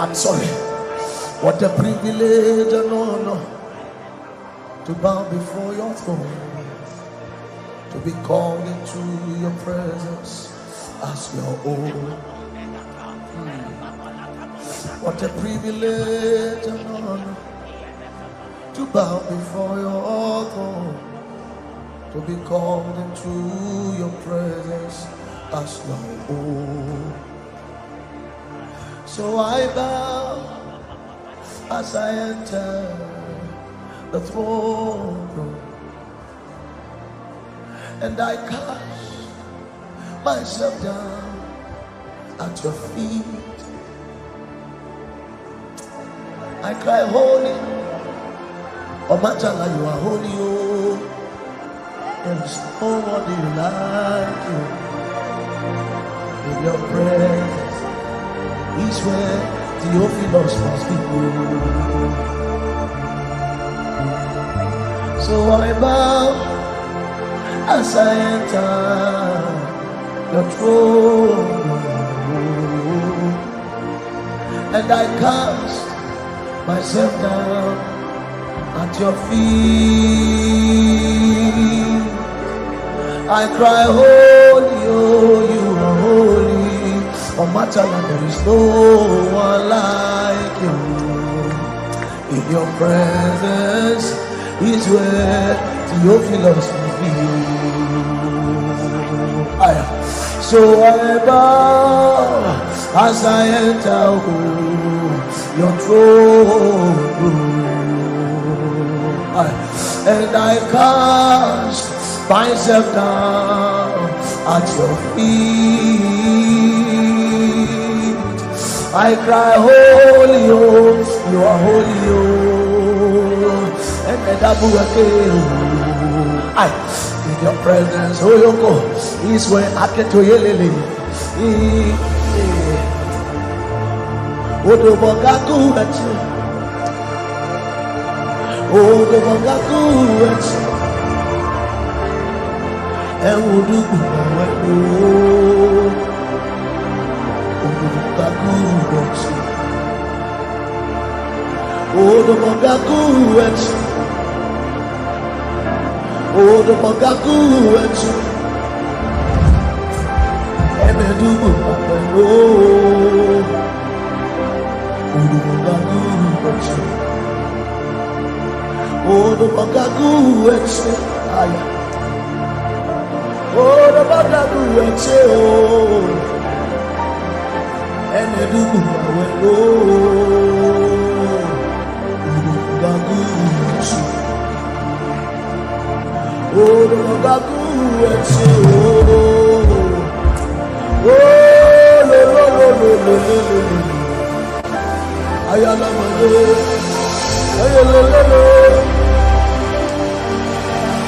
I'm sorry. What a privilege and honor to bow before your throne, to be called into your presence as your own. Hmm. What a privilege and honor to bow before your throne, to be called into your presence as your own. So I bow as I enter the throne room, and I cast myself down at your feet. I cry, Holy, Matala, you are holy, oh. There is nobody like you your presence is where Theophilus must be known. So I bow as I enter your throne, and I cast myself down at your feet. I cry, Holy, On my talent, there is no one like you. In your presence is where Theophilus will be. So I bow as I enter oh, your throne room. And I cast myself down at your feet. I cry, Holy, oh, you are holy, oh, and the double again. I in your presence, oh, you go, is where I get to yelele. Odo bogaku echi, odo bogaku echi, ewudu gbawe kuwethu odomoga kuwethu odomoga kuwethu emedubu mapelo odomoga kuwethu odomoga kuwethu aya odomoga kuwethu emedubu nawe loo urugagusu urugagusu ooo lololololololo ayalamade ayelololo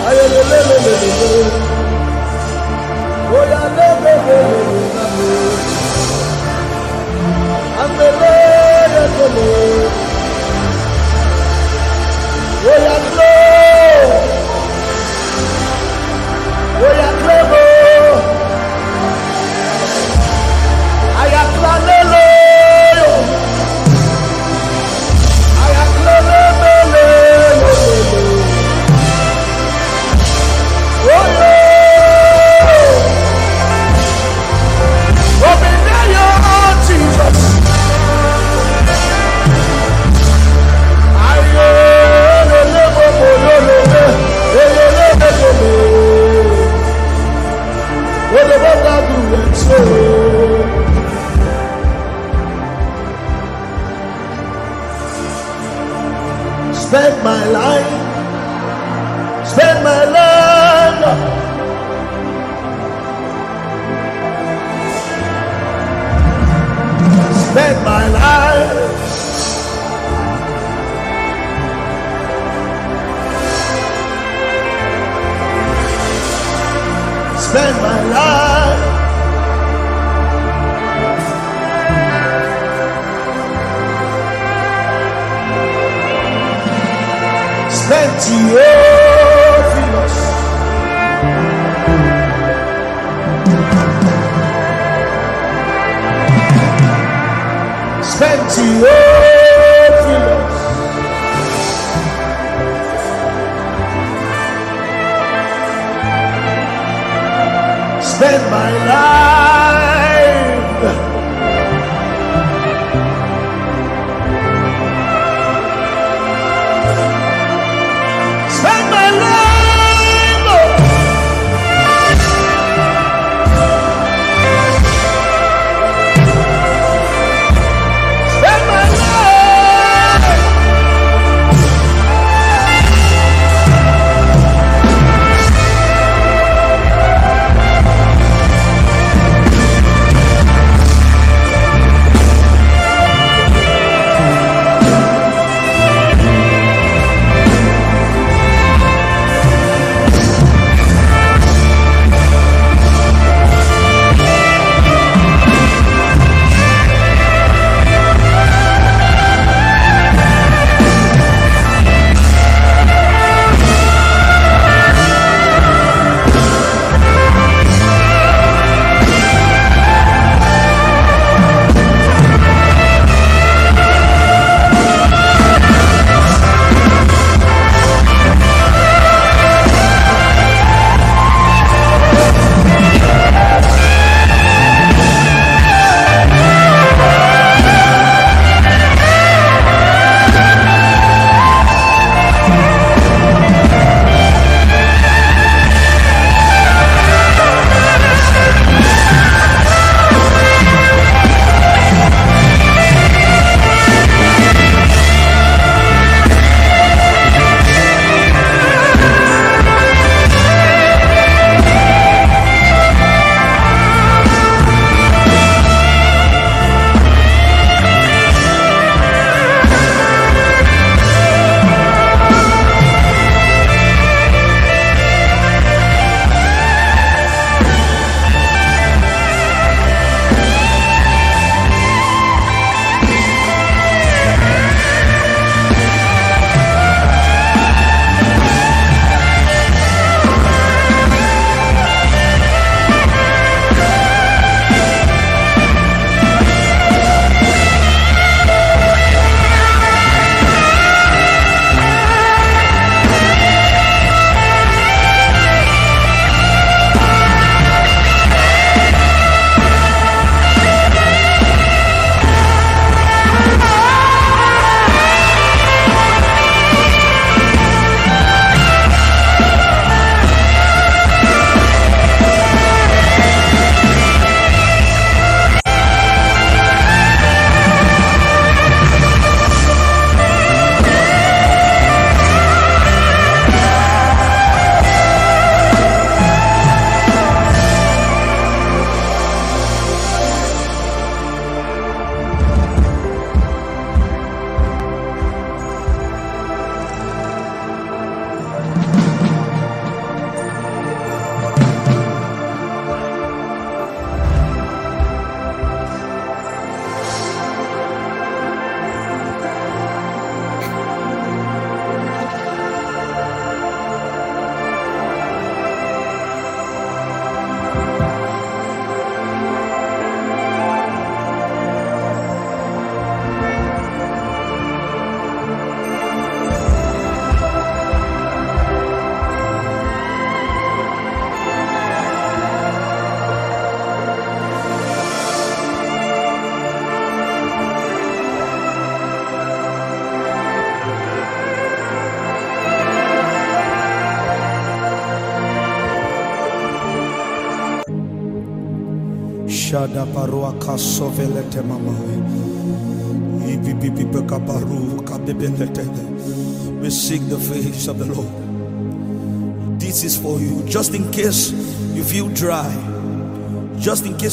ayelololololo oyalolololo. Oya dúró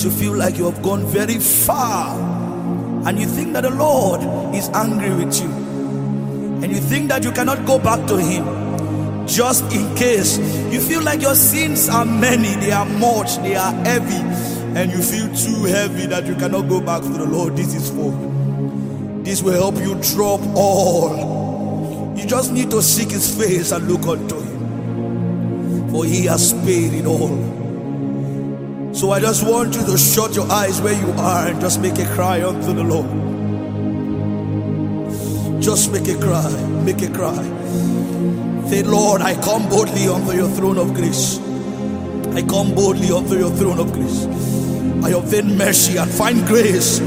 you feel like you have gone very far, and you think that the Lord is angry with you, and you think that you cannot go back to Him. Just in case you feel like your sins are many, they are much, they are heavy, and you feel too heavy that you cannot go back to the Lord, this is for. This will help you drop all. You just need to seek His face and look unto Him, for He has paid it all. So I just want you to shut your eyes where you are and just make a cry unto the Lord. Just make a cry, make a cry. Say, Lord, I come boldly unto your throne of grace. I come boldly unto your throne of grace. I obtain mercy and find grace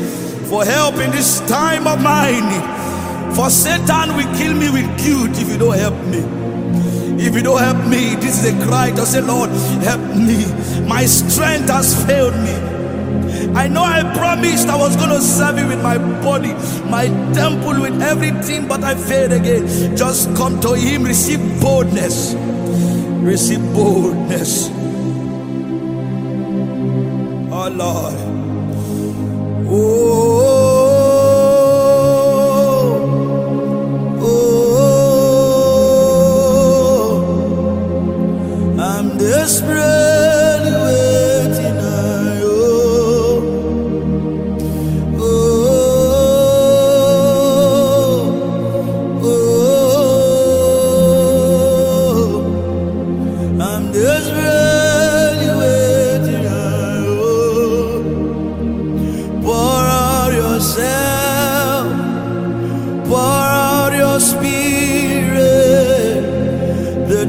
for help in this time of mine. For Satan will kill me with guilt if you don't help me. If you don't help me, this is a cry to say, Lord, help me. My strength has failed me. I know I promised I was going to serve you with my body, my temple, with everything, but I failed again. Just come to Him, receive boldness. Receive boldness. Oh Lord.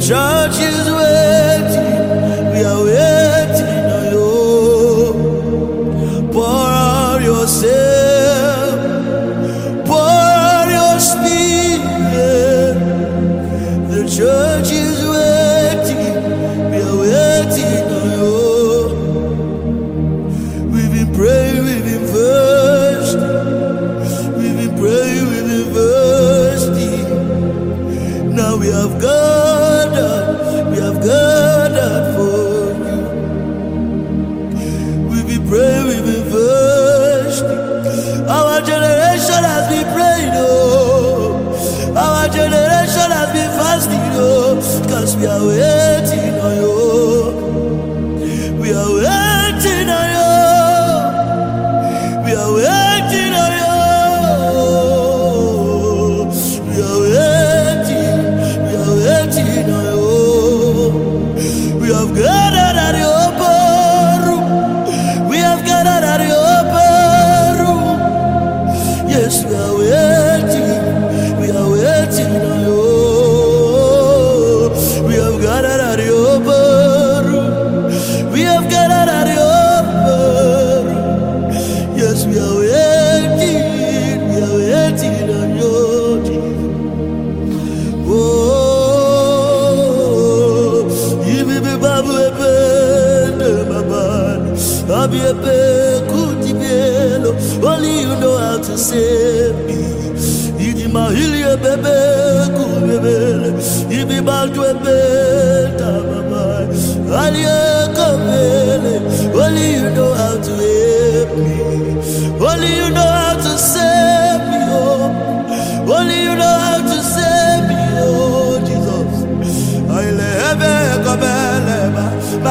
Judges.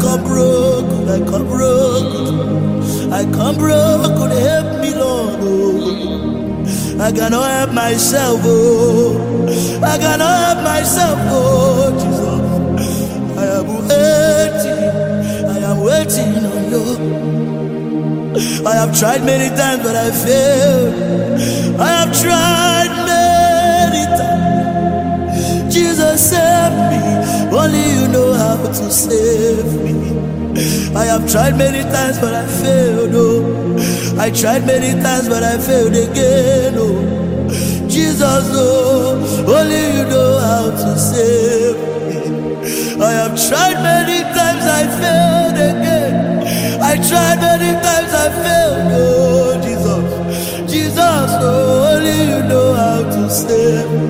come broke, I come broke, I come broke, help me, Lord. Oh. I cannot help myself, oh, I cannot help myself, oh, waiting, on you. I have tried many times, but I failed. I have tried many times. Jesus save me. Only you know how to save me. I have tried many times, but I failed. Oh, I tried many times, but I failed again. Oh, Jesus, oh, only you know how to save me. I have tried many times, I failed tried many times, I failed. Oh, Jesus, Jesus, only you know how to save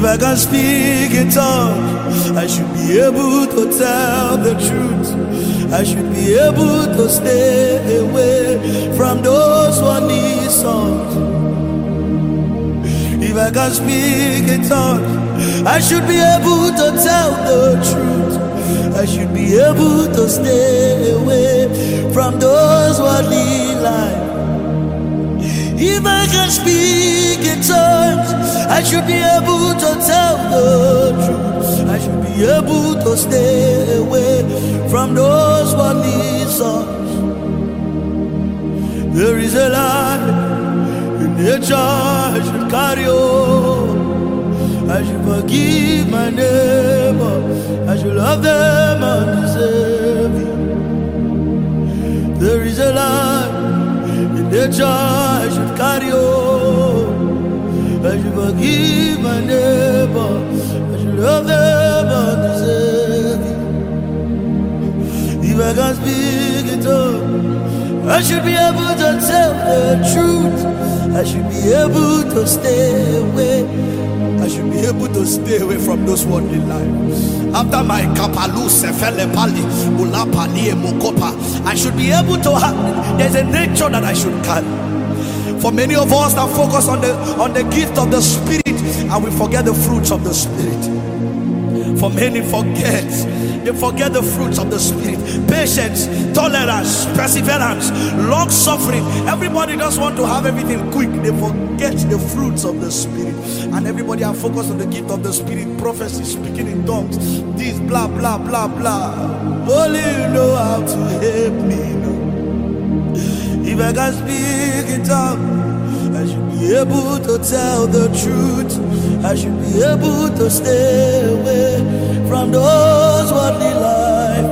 If I can speak in tongues, I should be able to tell the truth. I should be able to stay away from those who need songs. If I can speak in tongues, I should be able to tell the truth. I should be able to stay away from those who need life. If I can speak in tongues, I should be able to tell the truth. I should be able to stay away from those who need songs. There is a light in nature I should carry on. I should forgive my neighbor. I should love them undeserving. There is a light in nature I should carry on. I should forgive my neighbor. I should love them undeserving. If I can speak it up, I should be able to tell the truth. I should be able to stay away. I should be able to stay away from those worldly life. After my kapalu sefele pali ulapali mokopa, I should be able to have. There's a nature that I should carry. For many of us that focus on the on the gift of the spirit and we forget the fruits of the spirit. For many forget, they forget the fruits of the spirit. Patience, tolerance, perseverance, long suffering. Everybody just want to have everything quick. They forget the fruits of the spirit. And everybody are focused on the gift of the spirit, prophecy, speaking in tongues, this blah blah blah blah. Only you know how to help me. If I can speak in tongues, be able to tell the truth. I should be able to stay away from those worldly life.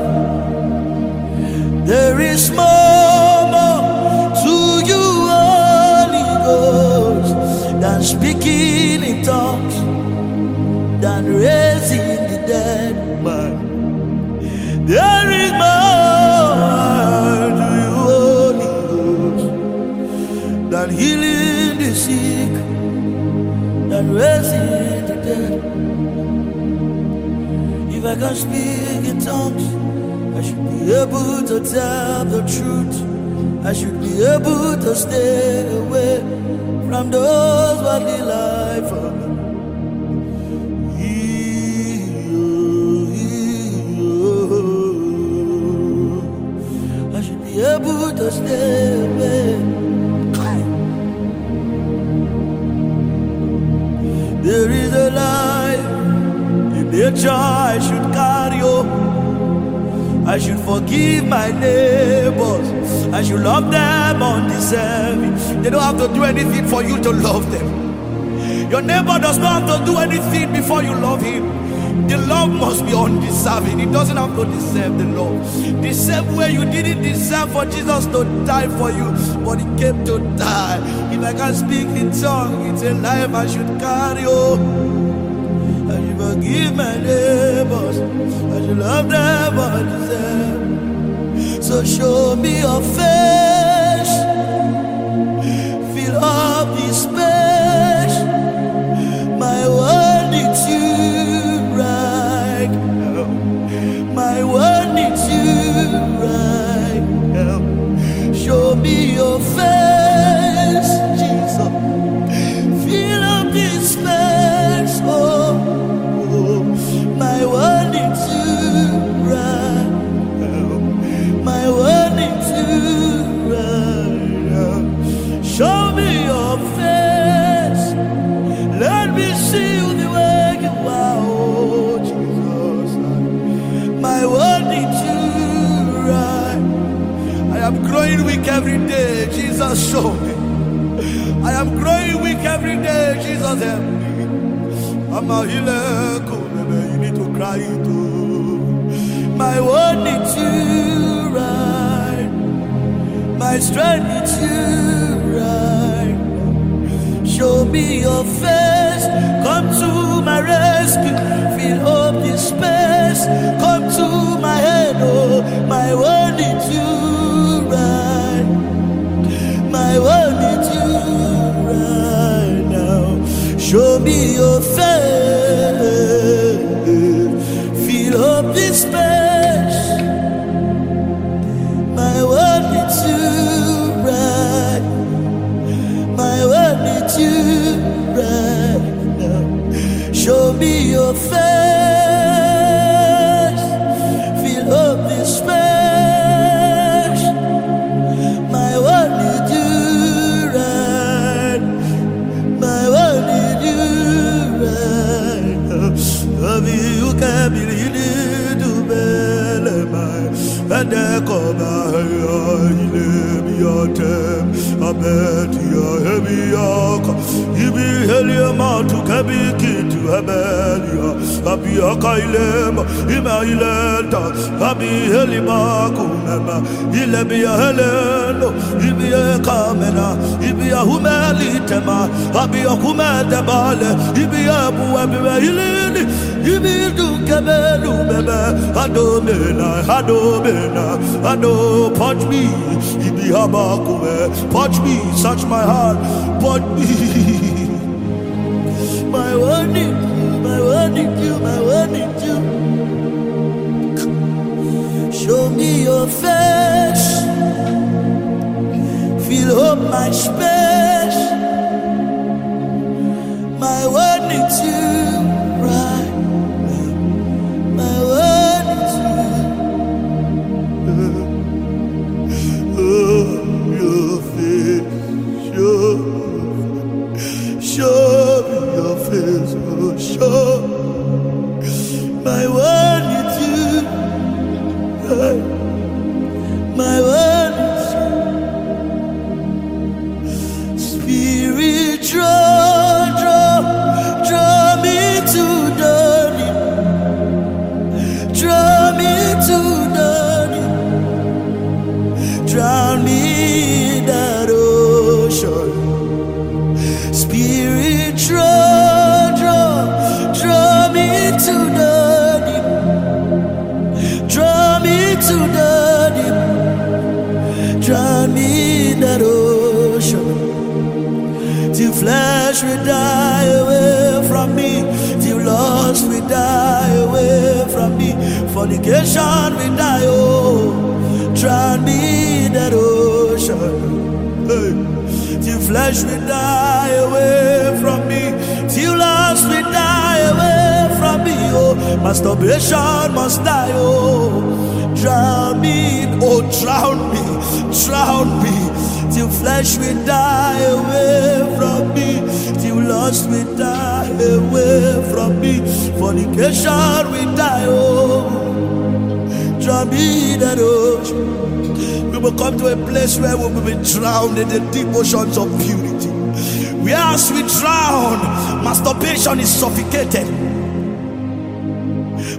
There is more, more to you, Holy Ghost, than speaking in tongues, than raising the dead. Man. There is more sick, than raising the dead. If I can speak in tongues, I should be able to tell the truth. I should be able to stay away from those worldly life. I should be able to stay in nature I should carry on. I should forgive my neighbors. I should love them undeserving. They don't have to do anything for you to love them. Your neighbor does not have to do anything before you love him. The love must be undeserving. It doesn't have to deserve the love. The same way you didn't deserve for Jesus to die for you, but he came to die. If I can speak in tongue, it's a life I should carry on. Forgive my neighbors. I should love them undeserved. So show me your face. Fill up this every day. Jesus, show me. I am growing weak every day. Jesus, help me. I'm a healer. You need to cry it. oh. My word needs you right. My strength needs you right. Show me your face. Come to my rescue. Fill up this space. Come to my head. Oh, my word needs you right. Word needs you right now. Show me your face. Fill up this space. My word needs you right. My word needs you right now. Show me your face. Ibi heli ma tu kebi kitu hebeli ya abi ya ka ile ma ima ile ta abi heli ma kunema. Ile bi ya heleno ibi ya kamena. Ibi ya humeli tema. Abi ya kumede bale. Ibi ya buwe biwe ilini ibi du kebelu bebe. Adomena adomena ado punch me ibi habakume punch me search my heart. Punch me need you my word need you. Show me your face. Fill up my space masturbation must die, oh, drown me, oh, drown me, drown me. Till flesh will die away from me, till lust will die away from me, fornication will die, oh, drown me that ocean. Oh. We will come to a place where we will be drowned in the deep oceans of purity. Whereas we drown, masturbation is suffocated,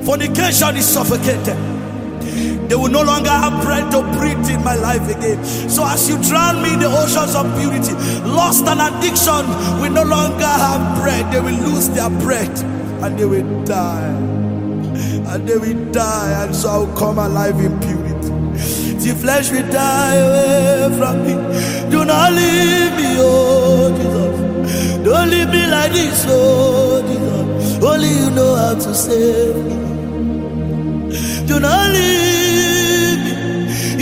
fornication is suffocated. They will no longer have breath to breathe in my life again. So as you drown me in the oceans of purity, lust and addiction will no longer have breath. They will lose their breath and they will die. And they will die, and so I will come alive in purity. The flesh will die away from me. Do not leave me, oh Jesus. Don't leave me like this, oh Jesus. Only you know how to save me. Do not leave me.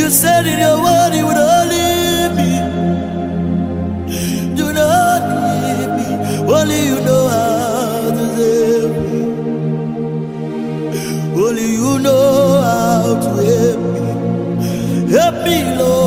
You said in your word you would not leave me. Do not leave me. Only you know how to save me. Only you know how to help me. Help me, Lord.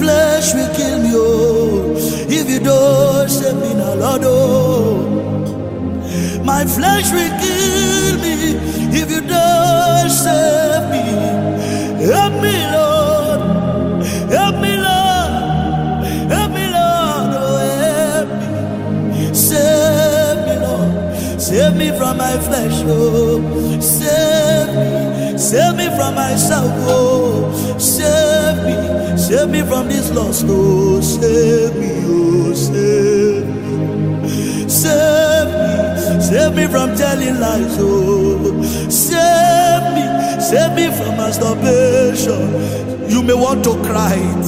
flesh will kill me, oh. If you don't save me Lord, oh. My flesh will kill me if you don't save me. Help me, Lord. Help me, Lord. Help me, Lord. Oh, help me. Save me, Lord. Save me from my flesh, oh. Save me. Save me from myself, oh. Save Save me from this lost. Oh, save me. Oh, save me. Save me. Save me from telling lies. Oh, save me. Save me from masturbation. You may want to cry it.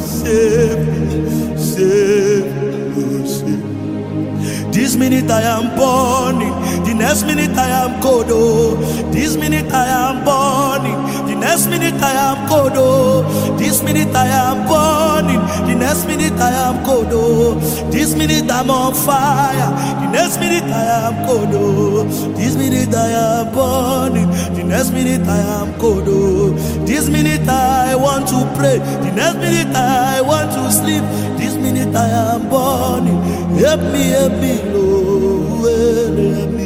Save me. Save me. Oh, save me. This minute I am burning, the next minute I am cold. Oh, this minute I am burning, next minute I am cold. Oh, this minute I am burning, the next minute I am cold. Oh, this minute I'm on fire, the next minute I am cold. Oh, this minute I am burning, the next minute I am cold. Oh. This minute I want to pray, the next minute I want to sleep. This minute I am burning. Help me, help me, Lord. Help me,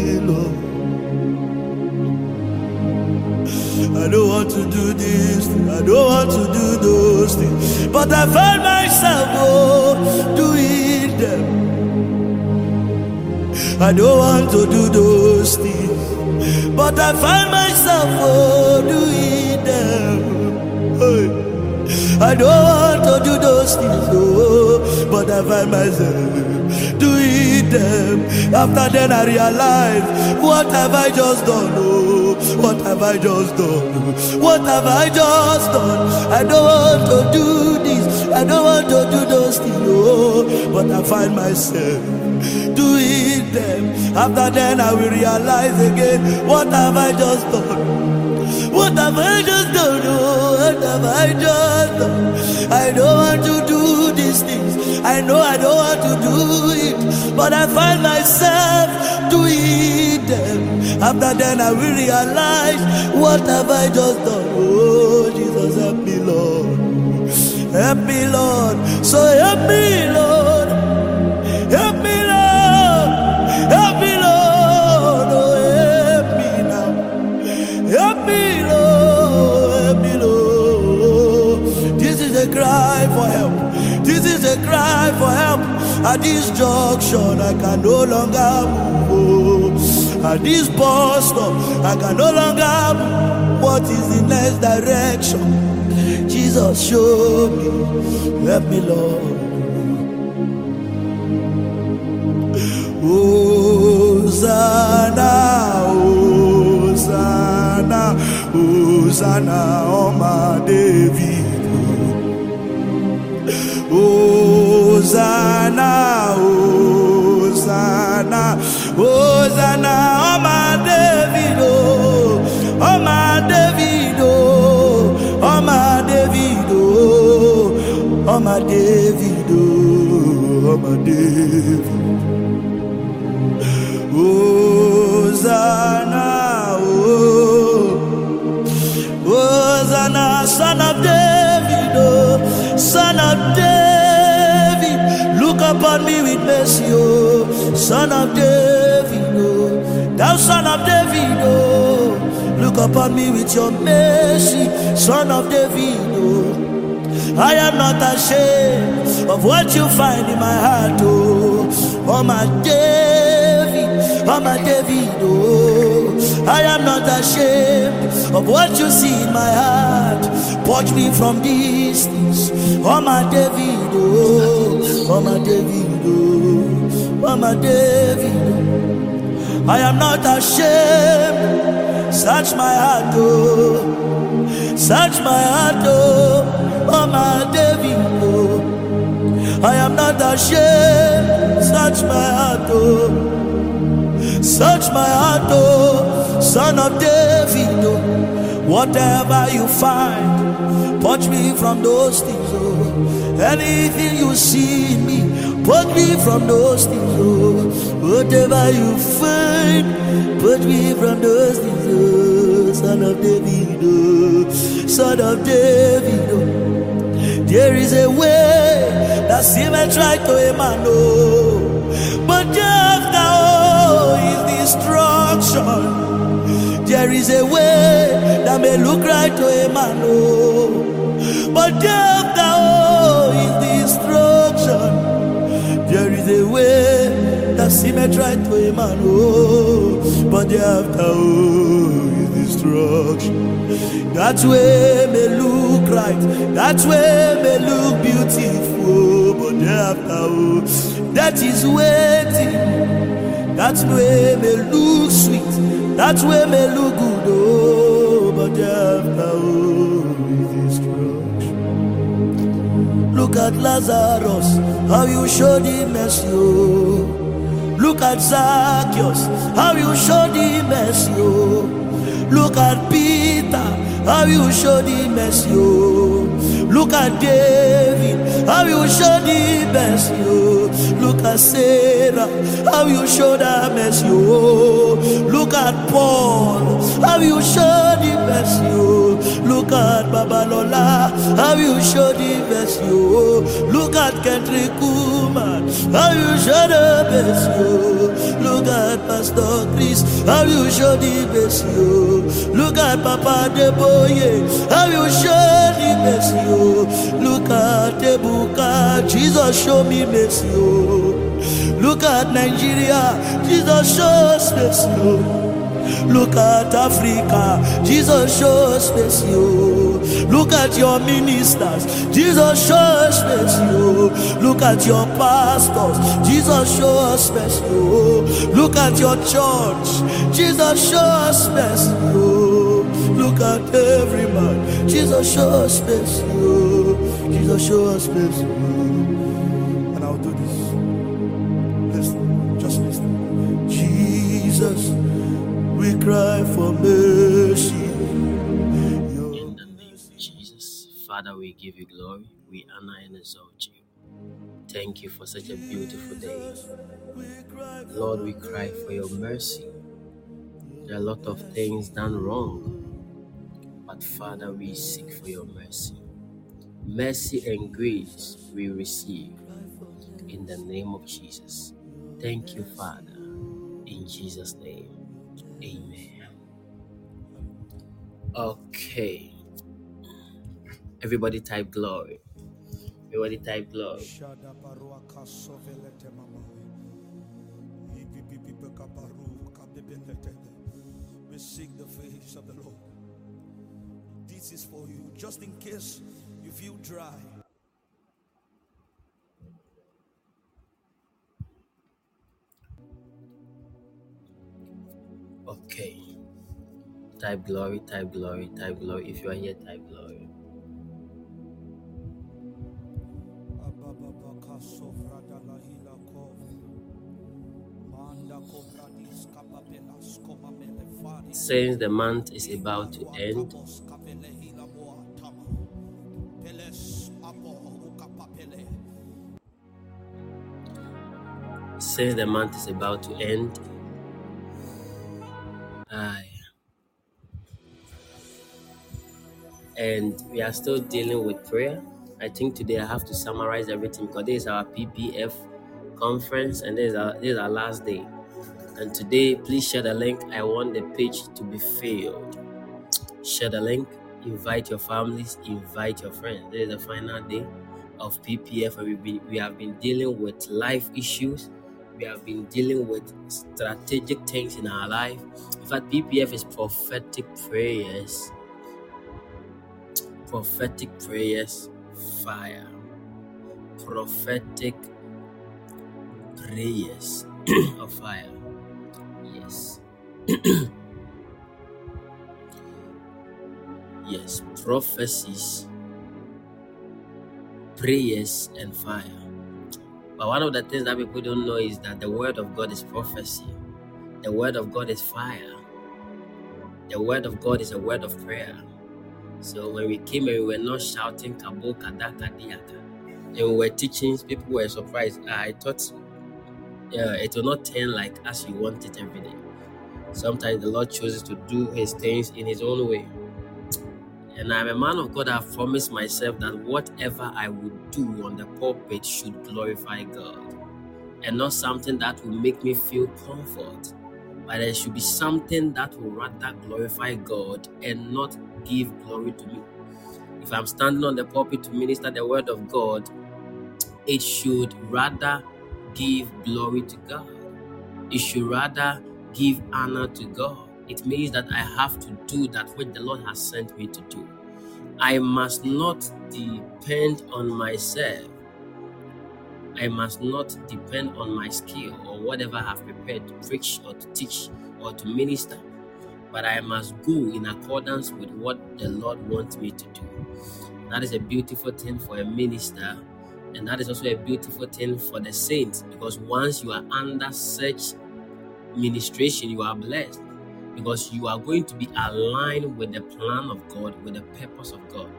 I don't want to do this, I don't want to do those things, but I find myself oh, doing them. I don't want to do those things, but I find myself oh, doing them. Hey. I don't want to do those things, oh, but I find myself doing them. After then, I realize, what have I just done? Oh, what have I just done? What have I just done? I don't want to do this, I don't want to do those things, oh, but I find myself doing them. After then, I will realize again, what have I just done? What have I just done? Oh, what have I just done? I don't want to do these things. I know I don't want to do it, but I find myself doing them. After then, I will realize what have I just done? Oh, Jesus, help me, Lord. Help me, Lord. So help me, Lord. Help me, Lord. Help me, Lord. Oh, help me now. Help me, Lord. Help me, Lord. This is a cry for help. This is a cry for help. At this junction, I can no longer move. At this bus stop, I can no longer. What is the next direction? Jesus, show me. Help me, Lord. Hosanna, Hosanna, Hosanna, oh my David. Hosanna, Hosanna, Hosanna, oh. My David, son of David, son of David, look upon me with mercy, oh, son of David, thou son of David, oh, look upon me with your mercy, son of David, oh. I am not ashamed of what you find in my heart, oh, oh my David, oh my David, oh. I am not ashamed of what you see in my heart. Purge me from things, oh my David, oh, oh my David, oh, oh my David. oh. I am not ashamed. Search my heart, oh. Search my heart, oh, oh my David, oh. I am not ashamed. Search my heart, oh. Search my heart, oh, son of David, oh. Whatever you find, purge me from those things, oh. Anything you see in me, Put me from those things, oh. Whatever you find, put me from those things, oh. Son of David, oh. Son of David, oh. There is a way that seemeth right to a man, oh. But just now is destruction. There is a way that may look right to a man, oh. But just now A way that seemeth right to a man, oh, but thereafter oh, is destruction. That way may look right, that way may look beautiful, but thereafter oh, that is waiting. That way may look sweet, that way may look good, oh, but thereafter oh, is destruction. Look at Lazarus, how you showed him mercy, oh. Look at Zacchaeus, how you showed him mercy, oh. Look at Peter, how you showed him mercy, oh. Look at David, how you showed him mercy, oh. Look at Sarah, how you showed her mercy, oh. Look at Paul, how you showed him mercy, oh. Look at Babalola, how you showed him mercy, oh. Look at Kathryn Kuhlman, how you showed her mercy, oh. Look at Pastor Chris, how you showed him mercy, oh. Look at Papa Adeboye, how you showed mercy, oh. Look at Ebuka, Jesus show me mercy, oh. Look at Nigeria, Jesus show us mercy, oh. Look at Africa, Jesus show us mercy, oh. Look at your ministers, Jesus show us mercy, oh. Look at your pastors, Jesus show us mercy, oh. Look at your church, Jesus show us mercy, oh. Look at every man, Jesus show us mercy. Jesus show us mercy. And I'll do this. Listen, just listen. Jesus, we cry for mercy. In the name of Jesus, Father, we give you glory, we honor and exalt you. Thank you for such a beautiful day. Lord, we cry for your mercy. There are a lot of things done wrong, but Father, we seek for your mercy. Mercy and grace we receive in the name of Jesus. Thank you, Father. In Jesus' name, amen. Okay. Everybody type glory. Everybody type glory. Shada barua just in case you feel dry. Okay. Type glory, type glory, type glory. If you are here, type glory. Ababa kaso vrada la hila kov. Manda kovradis kapapelas komamele fari. Since the month is about to end, since the month is about to end, I and we are still dealing with prayer. I think today I have to summarize everything because this is our PPF conference and this is our this is our last day. And today, please share the link. I want the page to be filled. Share the link, invite your families, invite your friends. This is the final day of PPF, and we've been, we have been dealing with life issues. We have been dealing with strategic things in our life. In fact, PPF is prophetic prayers, prophetic prayers, fire, prophetic prayers of fire. Yes. yes, prophecies, prayers, and fire. But one of the things that people don't know is that the word of God is prophecy. The word of God is fire. The word of God is a word of prayer. So when we came and we were not shouting Kabo Kadaka Diaka, and we were teaching, people were surprised. I thought yeah, it will not turn like as you want it every day. Sometimes the Lord chooses to do his things in his own way. And I'm a man of God. I've promised myself that whatever I would do on the pulpit should glorify God and not something that will make me feel comfort. but there should be something that will rather glorify God and not give glory to me. If I'm standing on the pulpit to minister the word of God, it should rather give glory to God. It should rather give honor to God. It means that I have to do that which the Lord has sent me to do. I must not depend on myself. I must not depend on my skill or whatever I have prepared to preach or to teach or to minister, but I must go in accordance with what the Lord wants me to do. That is a beautiful thing for a minister, and that is also a beautiful thing for the saints because once you are under such ministration, you are blessed because you are going to be aligned with the plan of God, with the purpose of God.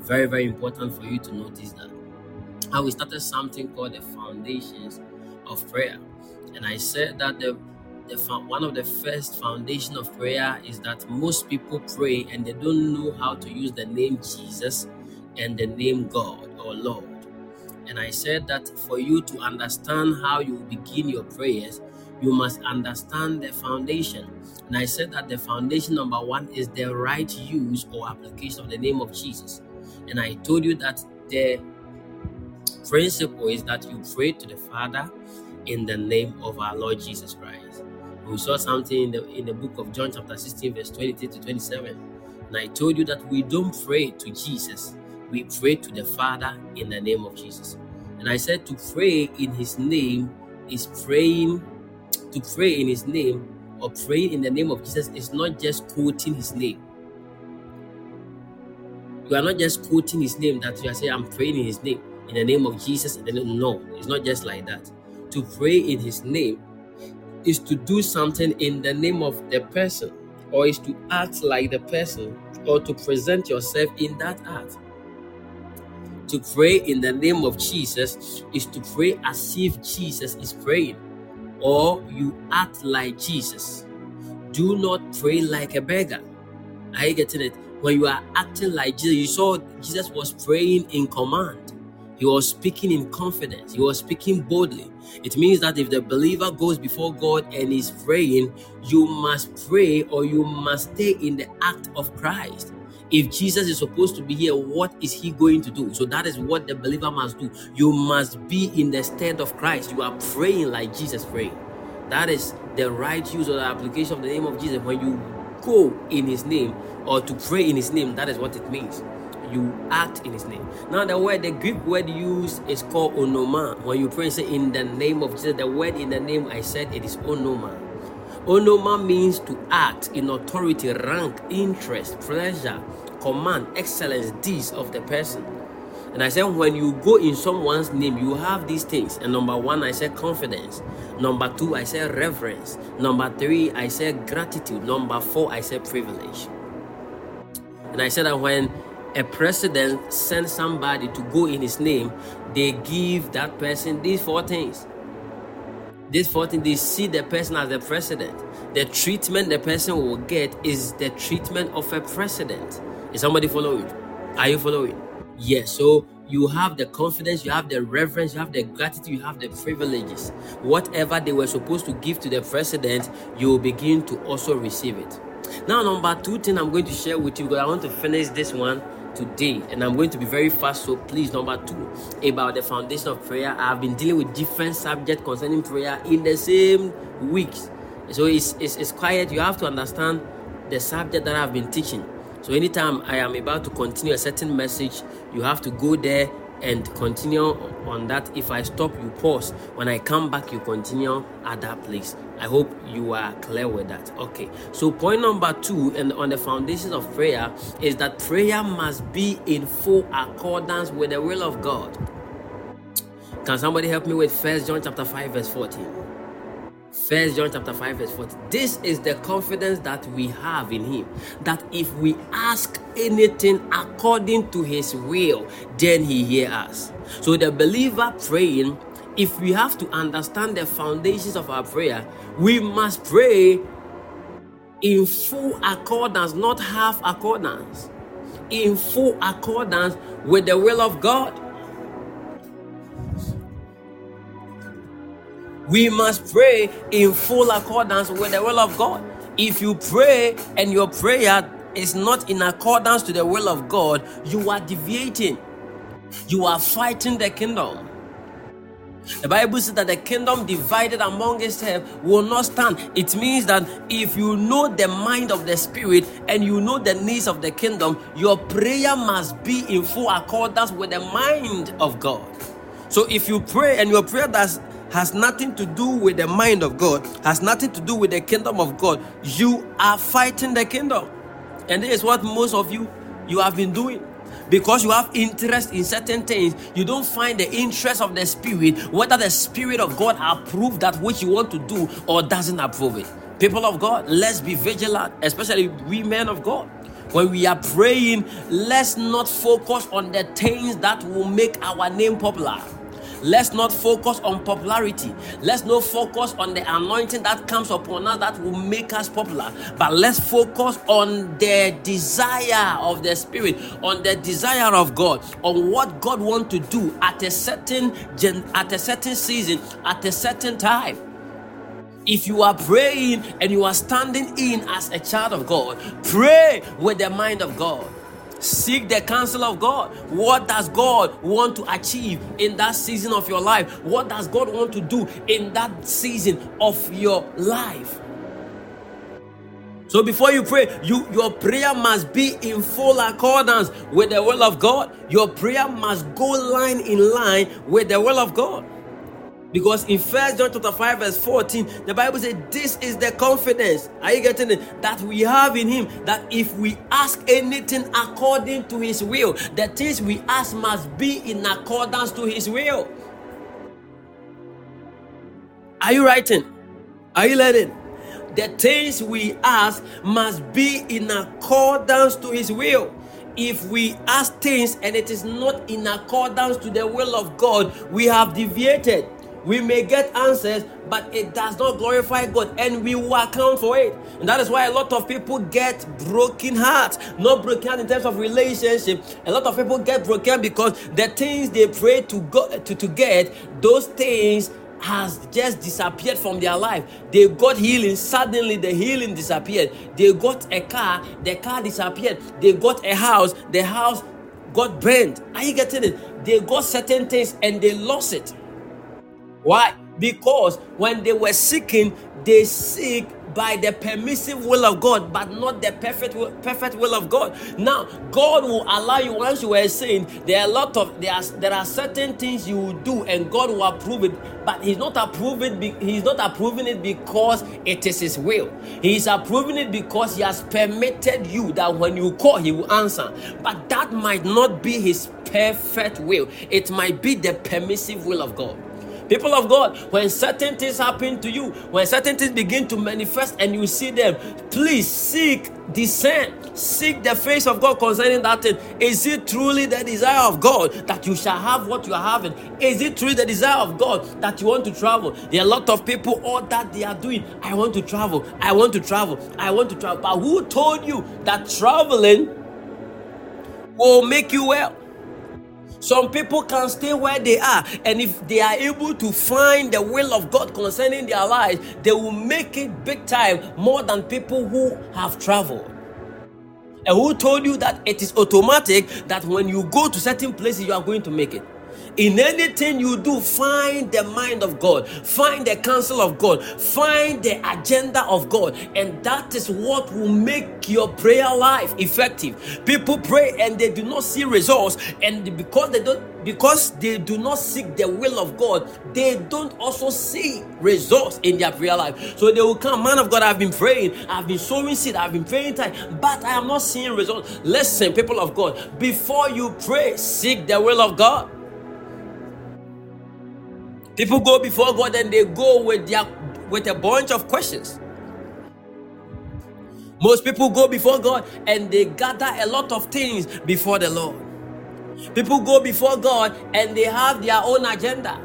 Very, very important for you to notice that. How we started something called the foundations of prayer, and I said that the the one of the first foundation of prayer is that most people pray and they don't know how to use the name Jesus and the name God or Lord. And I said that for you to understand how you begin your prayers, you must understand the foundation. And I said that the foundation number one is the right use or application of the name of Jesus. And I told you that the principle is that you pray to the Father in the name of our Lord Jesus Christ. We saw something in the in the book of John, chapter 16, verse 23 to 27. And I told you that we don't pray to Jesus, we pray to the Father in the name of Jesus. And I said to pray in his name is praying to pray in his name or praying in the name of Jesus is not just quoting his name. You are not just quoting his name that you are saying, I'm praying in his name, in the name of Jesus. No, it's not just like that. To pray in his name is to do something in the name of the person, or is to act like the person, or to present yourself in that act. To pray in the name of Jesus is to pray as if Jesus is praying or you act like Jesus. Do not pray like a beggar. Are you getting it? When you are acting like Jesus, you saw Jesus was praying in command. He was speaking in confidence. He was speaking boldly. It means that if the believer goes before God and is praying, you must pray or you must stay in the act of Christ. If Jesus is supposed to be here, what is he going to do? So that is what the believer must do. You must be in the stead of Christ. You are praying like Jesus prayed. That is the right use of the application of the name of Jesus. When you go in his name or to pray in his name, that is what it means. You act in his name. Now, the word, the Greek word used is called onoma. When you pray, say in the name of Jesus, the word in the name I said it is onoma. Onoma means to act in authority, rank, interest, pleasure, command, excellence, deeds of the person. And I said, when you go in someone's name, you have these things. And number one, I said confidence. Number two, I said reverence. Number three, I said gratitude. Number four, I said privilege. And I said that when a president sends somebody to go in his name, they give that person these four things. These four things, they see the person as the president. The treatment the person will get is the treatment of a president. Is somebody following? Are you following? Yes. So you have the confidence, you have the reverence, you have the gratitude, you have the privileges. Whatever they were supposed to give to the president, you will begin to also receive it. Now, number two thing I'm going to share with you because I want to finish this one today and I'm going to be very fast. So, please, number two about the foundation of prayer. I've been dealing with different subjects concerning prayer in the same weeks, so it's, it's, it's quiet. You have to understand the subject that I've been teaching. So anytime I am about to continue a certain message, you have to go there and continue on that. If I stop, you pause. When I come back, you continue at that place. I hope you are clear with that. Okay. So point number two, and on the foundations of prayer, is that prayer must be in full accordance with the will of God. Can somebody help me with First John chapter five verse fourteen? First John chapter 5, verse 40. This is the confidence that we have in him. That if we ask anything according to his will, then he hears us. So the believer praying, if we have to understand the foundations of our prayer, we must pray in full accordance, not half accordance. In full accordance with the will of God. We must pray in full accordance with the will of God. If you pray and your prayer is not in accordance to the will of God, you are deviating. You are fighting the kingdom. The Bible says that the kingdom divided among itself will not stand. It means that if you know the mind of the spirit and you know the needs of the kingdom, your prayer must be in full accordance with the mind of God. So if you pray and your prayer does has nothing to do with the mind of God, has nothing to do with the kingdom of God, you are fighting the kingdom. And this is what most of you you have been doing. Because you have interest in certain things you don't find the interest of the spirit whether the spirit of god approve that which you want to do or doesn't approve it. People of god let's be vigilant especially we men of god. When we are praying let's not focus on the things that will make our name popular Let's not focus on popularity. Let's not focus on the anointing that comes upon us that will make us popular. But let's focus on the desire of the Spirit, on the desire of God, on what God wants to do at a certain gen- at a certain season, at a certain time. If you are praying and you are standing in as a child of God, pray with the mind of God. Seek the counsel of God. What does God want to achieve in that season of your life? What does God want to do in that season of your life? So before you pray, you your prayer must be in full accordance with the will of God. Your prayer must go line in line with the will of God. Because in First John chapter 5, verse 14, the Bible says, This is the confidence. Are you getting it? That we have in him. That if we ask anything according to his will, the things we ask must be in accordance to his will. Are you writing? Are you learning? The things we ask must be in accordance to his will if we ask things and it is not in accordance to the will of God, we have deviated. We may get answers, but it does not glorify God, and we will account for it. And that is why a lot of people get broken hearts. Not broken heart in terms of relationship. A lot of people get broken because the things they pray to go to, to get, those things has just disappeared from their life. They got healing, suddenly the healing disappeared. They got a car, the car disappeared. They got a house, the house got burned. Are you getting it? They got certain things and they lost it. Why? Because when they were seeking, they seek by the permissive will of God, but not the perfect will, perfect will of God. Now, God will allow you. Once you were saying there are a lot of there are there are certain things you will do, and God will approve it, but He's not approving. He's not approving it because it is His will. He's approving it because He has permitted you that when you call, He will answer. But that might not be His perfect will. It might be the permissive will of God. People of God, when certain things happen to you, when certain things begin to manifest and you see them, please seek, discern, seek the face of God concerning that thing. Is it truly the desire of God that you shall have what you are having? Is it truly the desire of God that you want to travel? There are a lot of people, all that they are doing. I want to travel, I want to travel, I want to travel. But who told you that traveling will make you well? Some people can stay where they are, and if they are able to find the will of God concerning their lives, they will make it big time more than people who have traveled. And who told you that it is automatic that when you go to certain places, you are going to make it? In anything you do, find the mind of God, find the counsel of God, find the agenda of God, and that is what will make your prayer life effective. People pray and they do not see results, and because they don't because they do not seek the will of God, they don't also see results in their prayer life. So they will come, man of God, I've been praying, I've been sowing seed, I've been praying time, but I am not seeing results. Listen, people of God, before you pray, seek the will of God. People go before God and they go with their with a bunch of questions. Most people go before God and they gather a lot of things before the Lord. People go before God and they have their own agenda.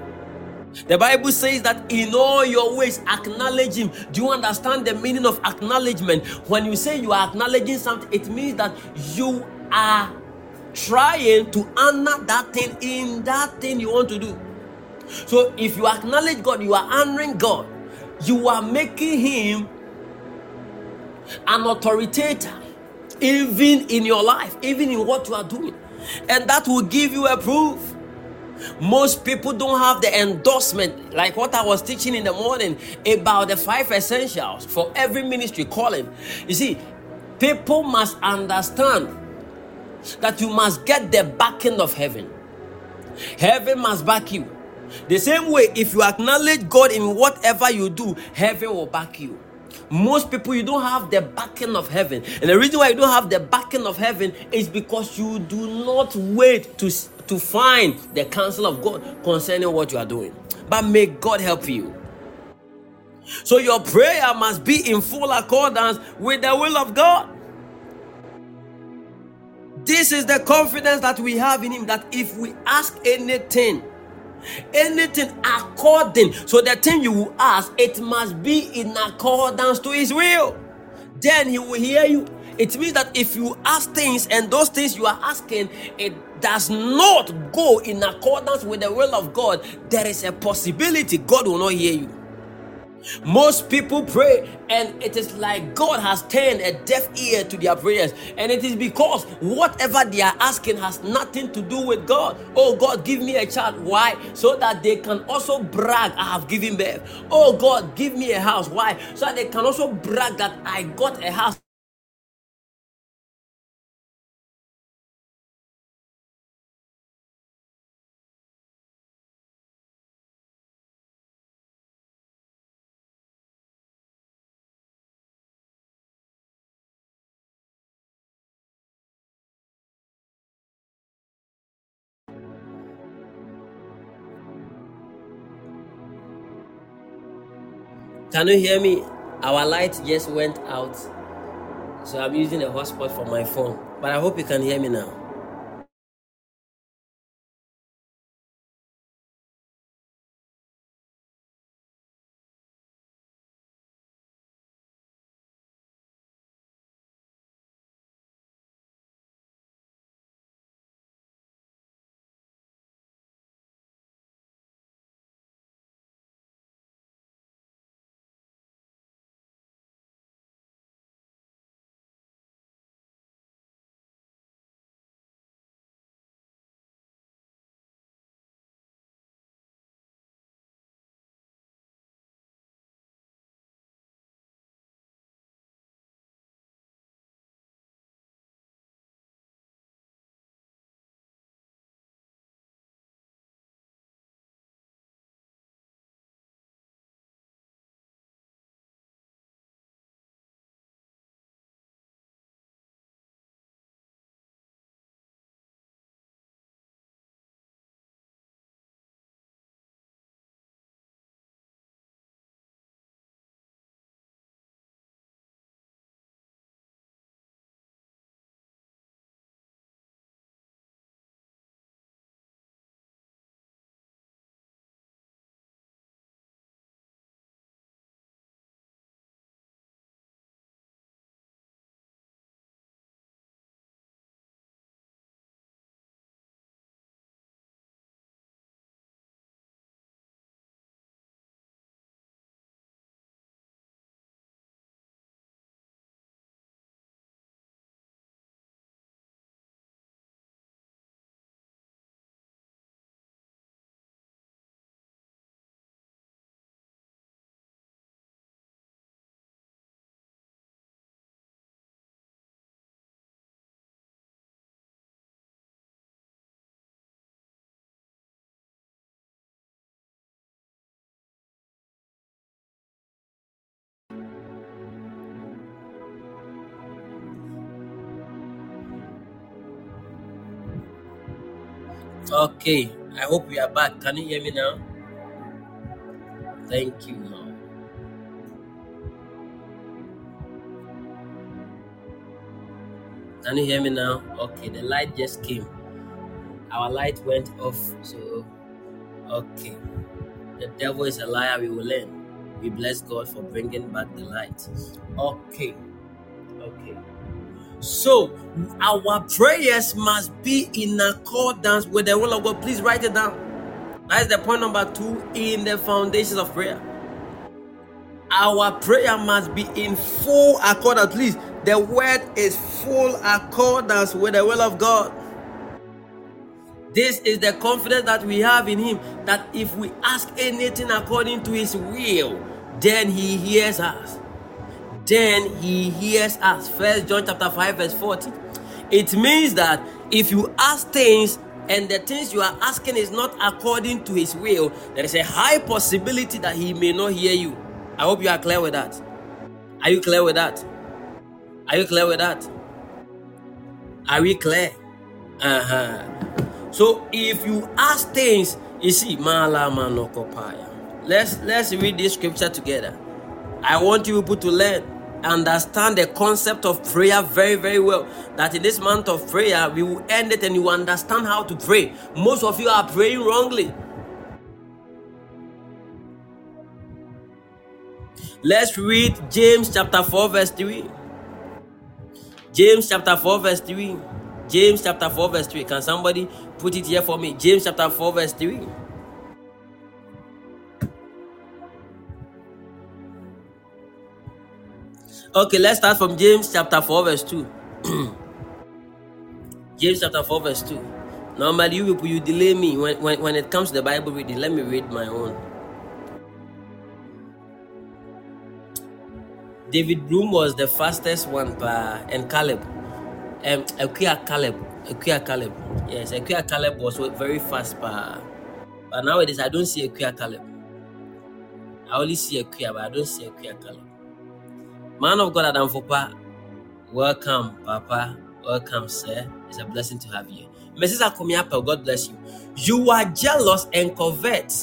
The Bible says that in all your ways acknowledge Him. Do you understand the meaning of acknowledgement? When you say you are acknowledging something, it means that you are trying to honor that thing in that thing you want to do. So if you acknowledge God, you are honoring God. You are making Him an authoritator, even in your life, even in what you are doing. And that will give you a proof. Most people don't have the endorsement, like what I was teaching in the morning about the five essentials for every ministry calling. You see, people must understand that you must get the backing of heaven. Heaven must back you. The same way, if you acknowledge God in whatever you do, heaven will back you. Most people, you don't have the backing of heaven. And the reason why you don't have the backing of heaven is because you do not wait to, to find the counsel of God concerning what you are doing. But may God help you. So your prayer must be in full accordance with the will of God. This is the confidence that we have in Him that if we ask anything, anything according, so the thing you will ask, it must be in accordance to His will. Then He will hear you. It means that if you ask things and those things you are asking, it does not go in accordance with the will of God, there is a possibility God will not hear you. Most people pray, and it is like God has turned a deaf ear to their prayers, and it is because whatever they are asking has nothing to do with God. Oh God, give me a child. Why? So that they can also brag, I have given birth. Oh God, give me a house. Why? So that they can also brag that I got a house. Can you hear me? Our light just went out. So I'm using a hotspot for my phone. But I hope you can hear me now. Okay, I hope we are back. Can you hear me now? Thank you, Lord. Can you hear me now? Okay, the light just came. Our light went off, so okay. The devil is a liar, we will learn. We bless God for bringing back the light. Okay, okay. So, our prayers must be in accordance with the will of God. Please write it down. That is the point number two in the foundations of prayer. Our prayer must be in full accord, at least the word is full accordance with the will of God. This is the confidence that we have in Him that if we ask anything according to His will, then He hears us. Then He hears us. First John chapter 5, verse 40. It means that if you ask things and the things you are asking is not according to his will, there is a high possibility that he may not hear you. I hope you are clear with that. Are you clear with that? Are you clear with that? Are we clear? Uh-huh. So if you ask things, you see, Malama no Let's let's read this scripture together. I want you people to learn understand the concept of prayer very, very well. That in this month of prayer, we will end it and you understand how to pray. Most of you are praying wrongly. Let's read James chapter 4, verse 3. James chapter 4, verse 3. James chapter 4, verse 3. Can somebody put it here for me? James chapter 4, verse 3. Okay, let's start from James chapter 4, verse 2. James chapter 4, verse 2. Normally, you people, you delay me when, when, when it comes to the Bible reading. Let me read my own. David Bloom was the fastest one, and Caleb. Um, Akuya Caleb. Akuya Caleb. Yes, Akuya Caleb was very fast, pa. But nowadays, I don't see Akuya Caleb. I only see Akuya, but I don't see Akuya Caleb. Man of God Adam Fopa, welcome, Papa. Welcome, sir. It's a blessing to have you. Mrs. Akomiapa, God bless you. You are jealous and covet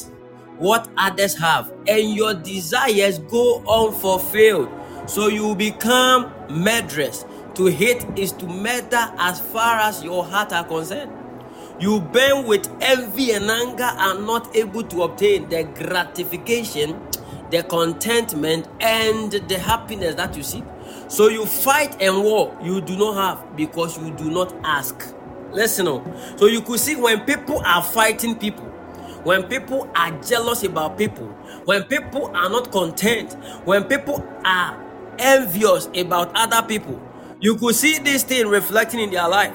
what others have, and your desires go unfulfilled. So you become murderers. To hate is to murder as far as your heart are concerned. You burn with envy and anger and not able to obtain the gratification the contentment and the happiness that you seek. So you fight and war you do not have because you do not ask. Listen on. So you could see when people are fighting people, when people are jealous about people, when people are not content, when people are envious about other people, you could see this thing reflecting in their life.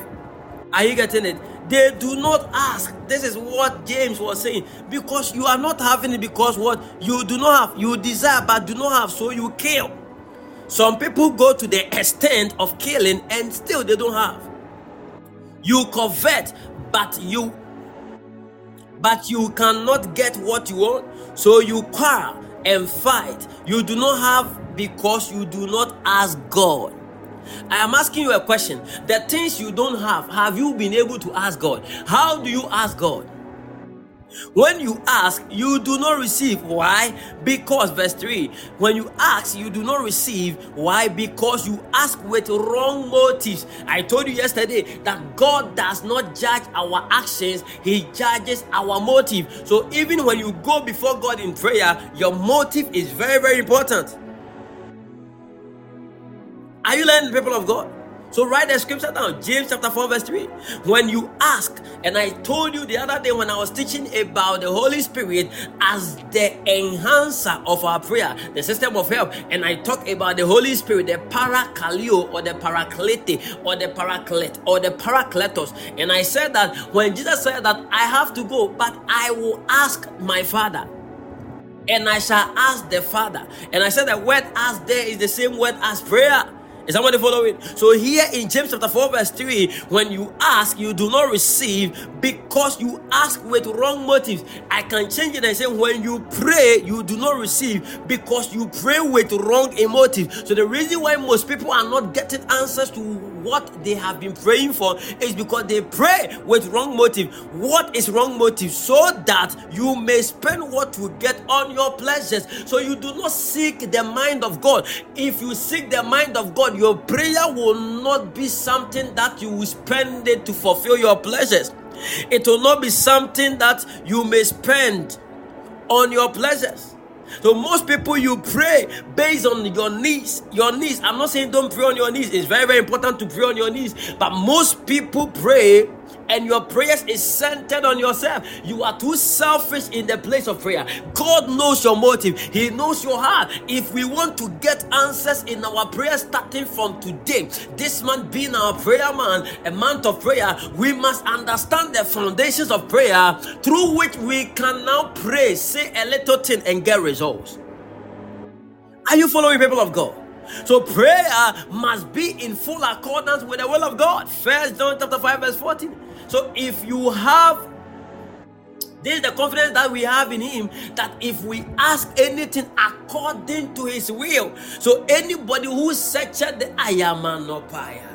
Are you getting it? They do not ask. This is what James was saying. Because you are not having it because what you do not have, you desire but do not have, so you kill. Some people go to the extent of killing and still they don't have. You covet, but you but you cannot get what you want, so you quarrel and fight. You do not have because you do not ask God. I am asking you a question. The things you don't have, have you been able to ask God? How do you ask God? When you ask, you do not receive. Why? Because, verse 3 when you ask, you do not receive. Why? Because you ask with wrong motives. I told you yesterday that God does not judge our actions, He judges our motive. So, even when you go before God in prayer, your motive is very, very important. Are you learning, people of God? So write the scripture down, James chapter 4, verse 3. When you ask, and I told you the other day when I was teaching about the Holy Spirit as the enhancer of our prayer, the system of help, and I talked about the Holy Spirit, the parakaleo or the paraclete or the paraclete or the paracletos. And I said that when Jesus said that I have to go, but I will ask my Father and I shall ask the Father. And I said the word ask there is the same word as prayer. Is somebody following? So here in James chapter 4, verse 3, when you ask, you do not receive because you ask with wrong motives. I can change it and say, when you pray, you do not receive because you pray with wrong motive. So the reason why most people are not getting answers to what they have been praying for is because they pray with wrong motive. What is wrong motive? So that you may spend what you get on your pleasures. So you do not seek the mind of God. If you seek the mind of God, your prayer will not be something that you will spend it to fulfill your pleasures. It will not be something that you may spend on your pleasures. So most people you pray based on your knees. Your knees. I'm not saying don't pray on your knees. It's very, very important to pray on your knees. But most people pray and your prayers is centered on yourself. You are too selfish in the place of prayer. God knows your motive, He knows your heart. If we want to get answers in our prayer starting from today, this month being our prayer month, a month of prayer, we must understand the foundations of prayer through which we can now pray, say a little thing, and get results. Are you following people of God? So prayer must be in full accordance with the will of God. First John chapter 5, verse 14. So if you have this is the confidence that we have in him that if we ask anything according to his will. So anybody who searches the ayamanopaya.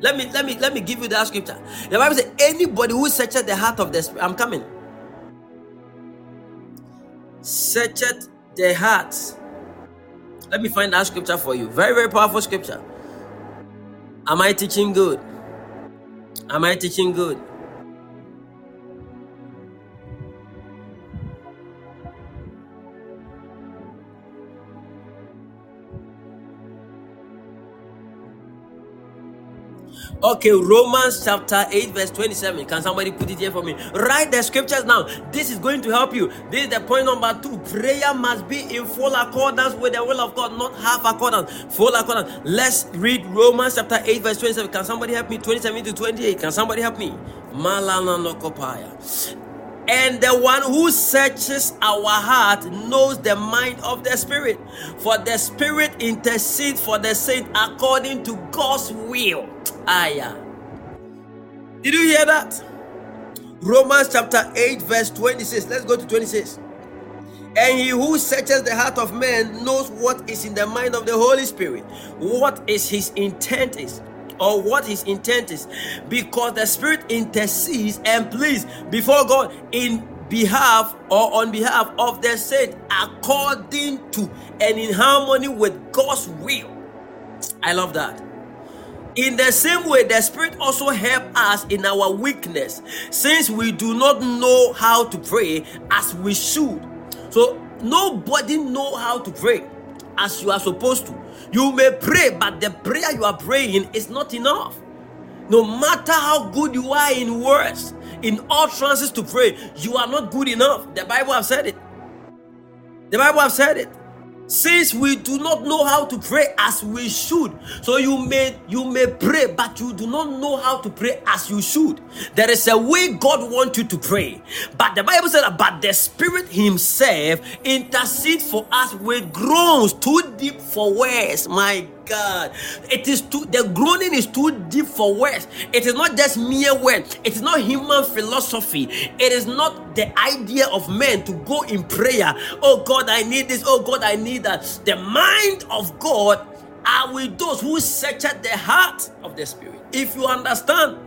Let me let me let me give you that scripture. The Bible says anybody who searches the heart of the spirit. I'm coming. Searcheth the heart. let me find that scripture for you. Very, very powerful scripture. Am I teaching good? Am I teaching good? Okay, Romans chapter 8, verse 27. Can somebody put it here for me? Write the scriptures now. This is going to help you. This is the point number two. Prayer must be in full accordance with the will of God, not half accordance. Full accordance. Let's read Romans chapter 8, verse 27. Can somebody help me? 27 to 28. Can somebody help me? Malana no. And the one who searches our heart knows the mind of the Spirit. For the Spirit intercedes for the saint according to God's will. Aya. Did you hear that? Romans chapter 8, verse 26. Let's go to 26. And he who searches the heart of man knows what is in the mind of the Holy Spirit, what is his intent is or what his intent is because the spirit intercedes and pleads before God in behalf or on behalf of the saint according to and in harmony with God's will. I love that. In the same way, the Spirit also help us in our weakness, since we do not know how to pray as we should. So nobody know how to pray as you are supposed to. You may pray, but the prayer you are praying is not enough. No matter how good you are in words, in all trances to pray, you are not good enough. The Bible have said it. The Bible have said it since we do not know how to pray as we should so you may you may pray but you do not know how to pray as you should. There is a way god wants you to pray. But the bible said but the spirit himself intercede for us with groans too deep for words. My God. It is too the groaning is too deep for words. It is not just mere words. It is not human philosophy. It is not the idea of men to go in prayer. Oh God, I need this. Oh God, I need that. The mind of God are with those who search at the heart of the spirit. If you understand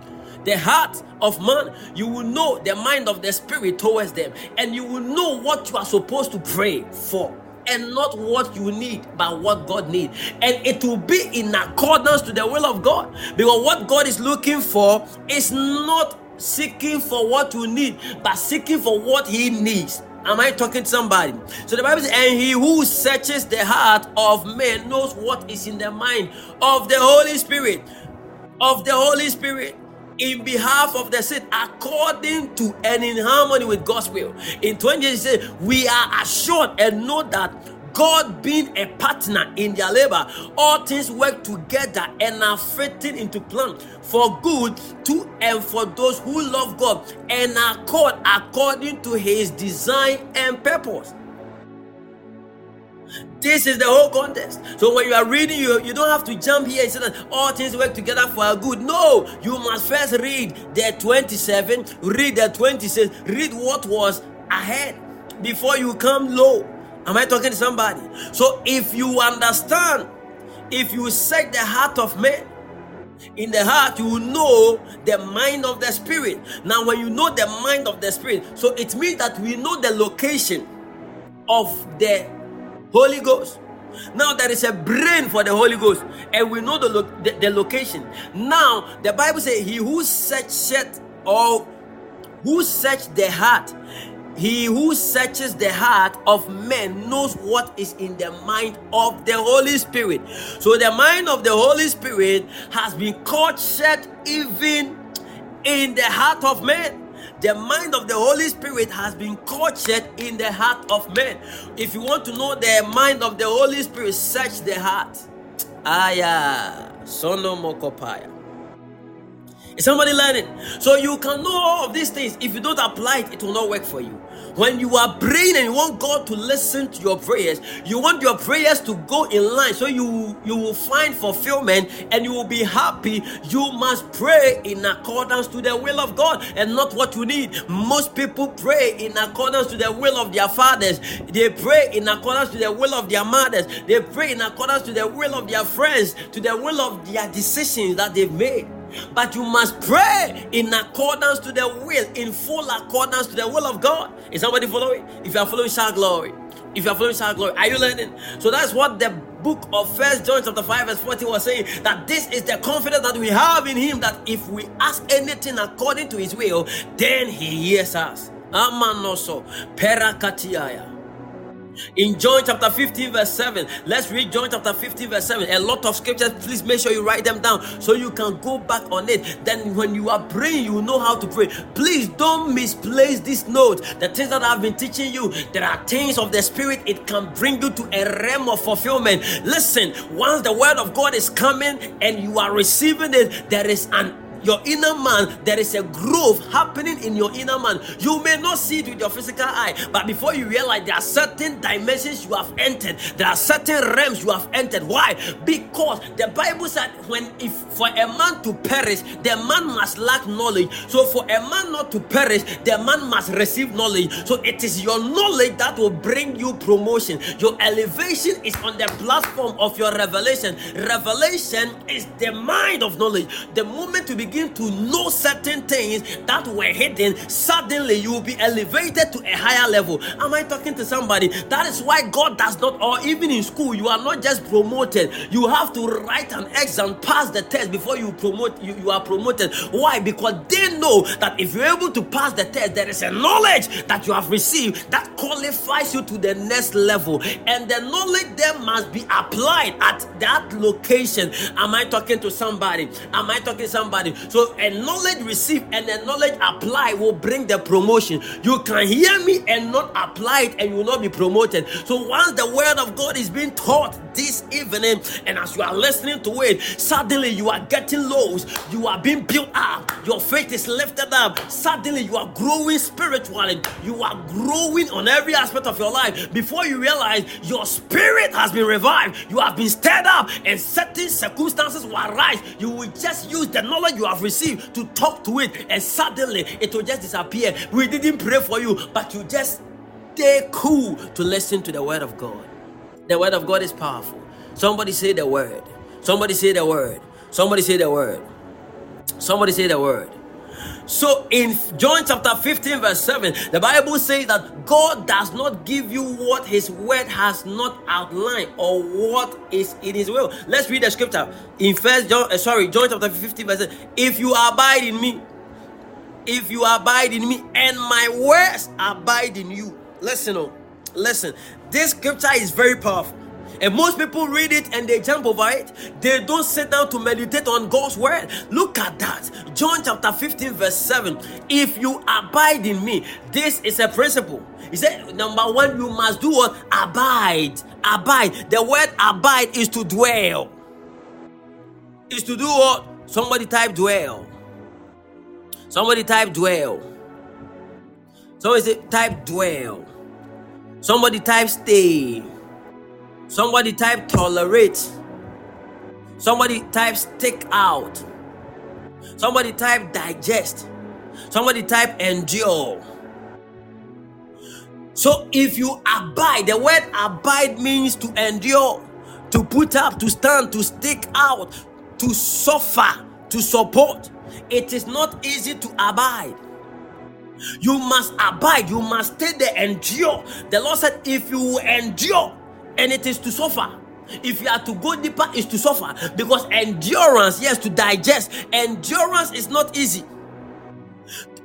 the heart of man, you will know the mind of the spirit towards them, and you will know what you are supposed to pray for and not what you need, but what God needs. And it will be in accordance to the will of God. Because what God is looking for is not seeking for what you need, but seeking for what He needs. Am I talking to somebody? So the Bible says, and he who searches the heart of man knows what is in the mind of the Holy Spirit. Of the Holy Spirit in behalf of the saint according to and in harmony with God's will. In 20 years, he said, We are assured and know that God being a partner in their labor, all things work together and are fitting into plan for good to and for those who love God and are called according to his design and purpose. This is the whole context. So when you are reading, you, you don't have to jump here and say that all things work together for our good. No, you must first read the 27, read the 26, read what was ahead before you come low. Am I talking to somebody? So if you understand, if you set the heart of man, in the heart you will know the mind of the spirit now when you know the mind of the spirit so it means that we know the location of the Holy Ghost. Now there is a brain for the Holy Ghost, and we know the, lo- the, the location. Now the Bible says, "He who searcheth or who search the heart, he who searches the heart of men knows what is in the mind of the Holy Spirit." So the mind of the Holy Spirit has been caught set even in the heart of man. The mind of the Holy Spirit has been cultured in the heart of men. If you want to know the mind of the Holy Spirit, search the heart. Aya, sono mokopaya. Is somebody learning? So you can know all of these things. If you don't apply it, it will not work for you. When you are praying and you want God to listen to your prayers, you want your prayers to go in line so you you will find fulfillment and you will be happy. You must pray in accordance to the will of God and not what you need. Most people pray in accordance to the will of their fathers. They pray in accordance to the will of their mothers. They pray in accordance to the will of their friends, to the will of their decisions that they've made. But you must pray in accordance to the will, in full accordance to the will of God. Is somebody following? If you are following, shout glory. If you are following, shout glory. Are you learning? So that's what the book of First John chapter 5 verse 40 was saying that this is the confidence that we have in him that if we ask anything according to his will, then he hears us. Amanoso perakatiaya. In John chapter 15, verse 7, let's read John chapter 15, verse 7. A lot of scriptures, please make sure you write them down so you can go back on it. Then, when you are praying, you know how to pray. Please don't misplace this note. The things that I've been teaching you, there are things of the Spirit, it can bring you to a realm of fulfillment. Listen, once the word of God is coming and you are receiving it, there is an your inner man, there is a growth happening in your inner man. You may not see it with your physical eye, but before you realize there are certain dimensions you have entered, there are certain realms you have entered. Why? Because the Bible said, when if for a man to perish, the man must lack knowledge. So for a man not to perish, the man must receive knowledge. So it is your knowledge that will bring you promotion. Your elevation is on the platform of your revelation. Revelation is the mind of knowledge. The moment you begin begin to know certain things that were hidden, suddenly you will be elevated to a higher level. Am I talking to somebody? That is why God does not, or even in school, you are not just promoted. You have to write an exam, pass the test before you promote. You, you are promoted. Why? Because they know that if you're able to pass the test, there is a knowledge that you have received that qualifies you to the next level, and the knowledge then must be applied at that location. Am I talking to somebody? Am I talking to somebody? So a knowledge received and a knowledge applied will bring the promotion. You can hear me and not apply it, and you will not be promoted. So once the word of God is being taught this evening, and as you are listening to it, suddenly you are getting lows, you are being built up, your faith is lifted up. Suddenly you are growing spiritually, you are growing on every aspect of your life. Before you realize your spirit has been revived, you have been stirred up, and certain circumstances will arise. You will just use the knowledge you have received to talk to it, and suddenly it will just disappear. We didn't pray for you, but you just stay cool to listen to the word of God. The word of God is powerful. Somebody say the word. Somebody say the word. Somebody say the word. Somebody say the word. So in John chapter 15, verse 7, the Bible says that God does not give you what his word has not outlined or what is in his will. Let's read the scripture in first John, uh, sorry, John chapter 15, verse 7. If you abide in me, if you abide in me, and my words abide in you. Listen, oh, listen. This scripture is very powerful. And most people read it and they jump over it. They don't sit down to meditate on God's word. Look at that. John chapter 15, verse 7. If you abide in me, this is a principle. He said, number one, you must do what? Abide. Abide. The word abide is to dwell. Is to do what? Somebody type dwell. Somebody type dwell. Somebody type dwell. Somebody type stay. Somebody type tolerate. Somebody type stick out. Somebody type digest. Somebody type endure. So if you abide, the word abide means to endure, to put up, to stand, to stick out, to suffer, to support. It is not easy to abide. You must abide, you must stay there, endure. The Lord said, if you endure, and it is to suffer. If you are to go deeper, is to suffer because endurance, yes, to digest. Endurance is not easy.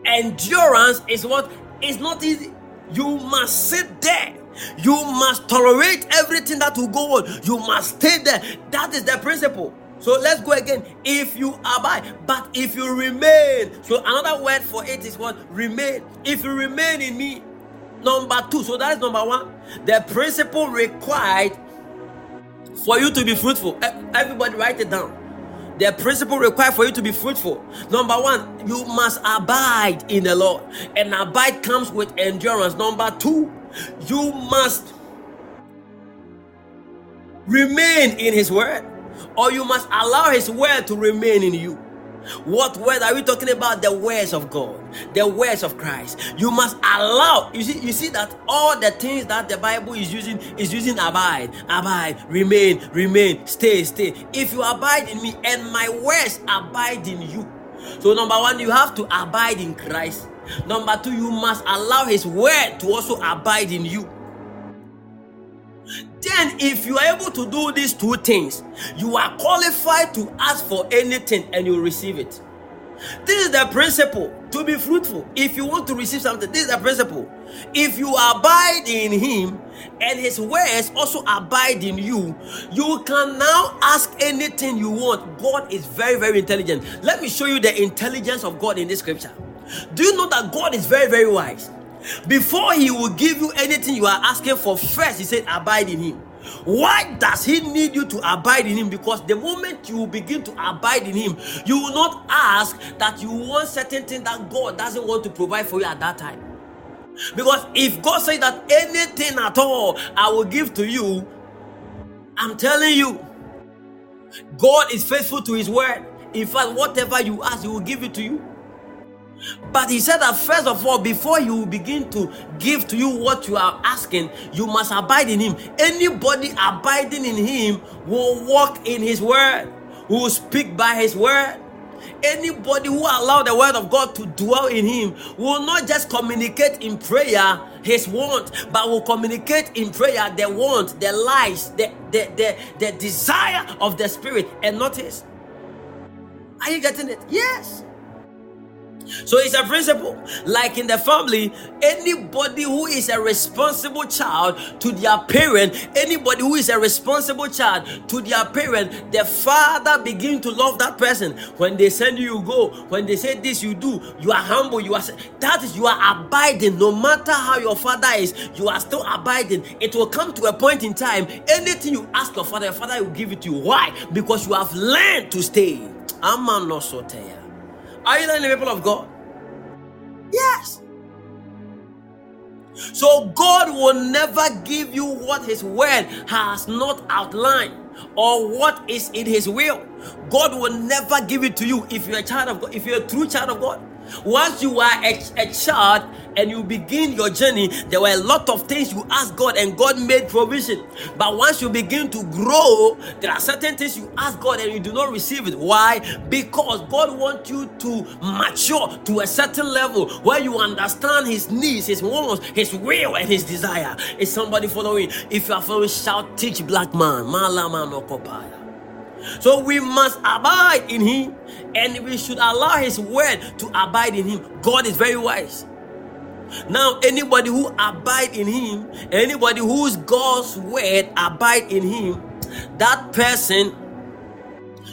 Endurance is what is not easy. You must sit there. You must tolerate everything that will go on. You must stay there. That is the principle. So let's go again. If you abide, but if you remain. So another word for it is what? Remain. If you remain in me. Number two. So that is number one. The principle required for you to be fruitful. Everybody write it down. The principle required for you to be fruitful. Number one, you must abide in the Lord. And abide comes with endurance. Number two, you must remain in His word or you must allow His word to remain in you. What word are we talking about? The words of God, the words of Christ. You must allow. You see, you see that all the things that the Bible is using is using abide, abide, remain, remain, stay, stay. If you abide in me and my words abide in you. So number one, you have to abide in Christ. Number two, you must allow His word to also abide in you. Then, if you are able to do these two things, you are qualified to ask for anything and you receive it. This is the principle to be fruitful. If you want to receive something, this is the principle. If you abide in Him and His words also abide in you, you can now ask anything you want. God is very, very intelligent. Let me show you the intelligence of God in this scripture. Do you know that God is very, very wise? Before he will give you anything you are asking for, first he said, Abide in him. Why does he need you to abide in him? Because the moment you begin to abide in him, you will not ask that you want certain things that God doesn't want to provide for you at that time. Because if God says that anything at all I will give to you, I'm telling you, God is faithful to his word. In fact, whatever you ask, he will give it to you. But he said that first of all, before you begin to give to you what you are asking, you must abide in him. Anybody abiding in him will walk in his word, will speak by his word. Anybody who allow the word of God to dwell in him will not just communicate in prayer his want, but will communicate in prayer the want, the lies, the, the, the, the desire of the spirit and not his. Are you getting it? Yes. So it's a principle. Like in the family, anybody who is a responsible child to their parent, anybody who is a responsible child to their parent, the father begin to love that person. When they send you, you go. When they say this, you do. You are humble. You are that is you are abiding. No matter how your father is, you are still abiding. It will come to a point in time. Anything you ask your father, your father will give it to you. Why? Because you have learned to stay. Aman soteya. Are you learning, the people of God? Yes. So God will never give you what His word has not outlined or what is in His will. God will never give it to you if you're a child of God, if you're a true child of God. Once you are a, a child and you begin your journey, there were a lot of things you asked God and God made provision. But once you begin to grow, there are certain things you ask God and you do not receive it. Why? Because God wants you to mature to a certain level where you understand His needs, His wants, His will, and His desire. Is somebody following? If you are following, shout, teach black man. Malama no kopaya. So we must abide in Him and we should allow His word to abide in Him. God is very wise. Now, anybody who abide in Him, anybody whose God's word abide in Him, that person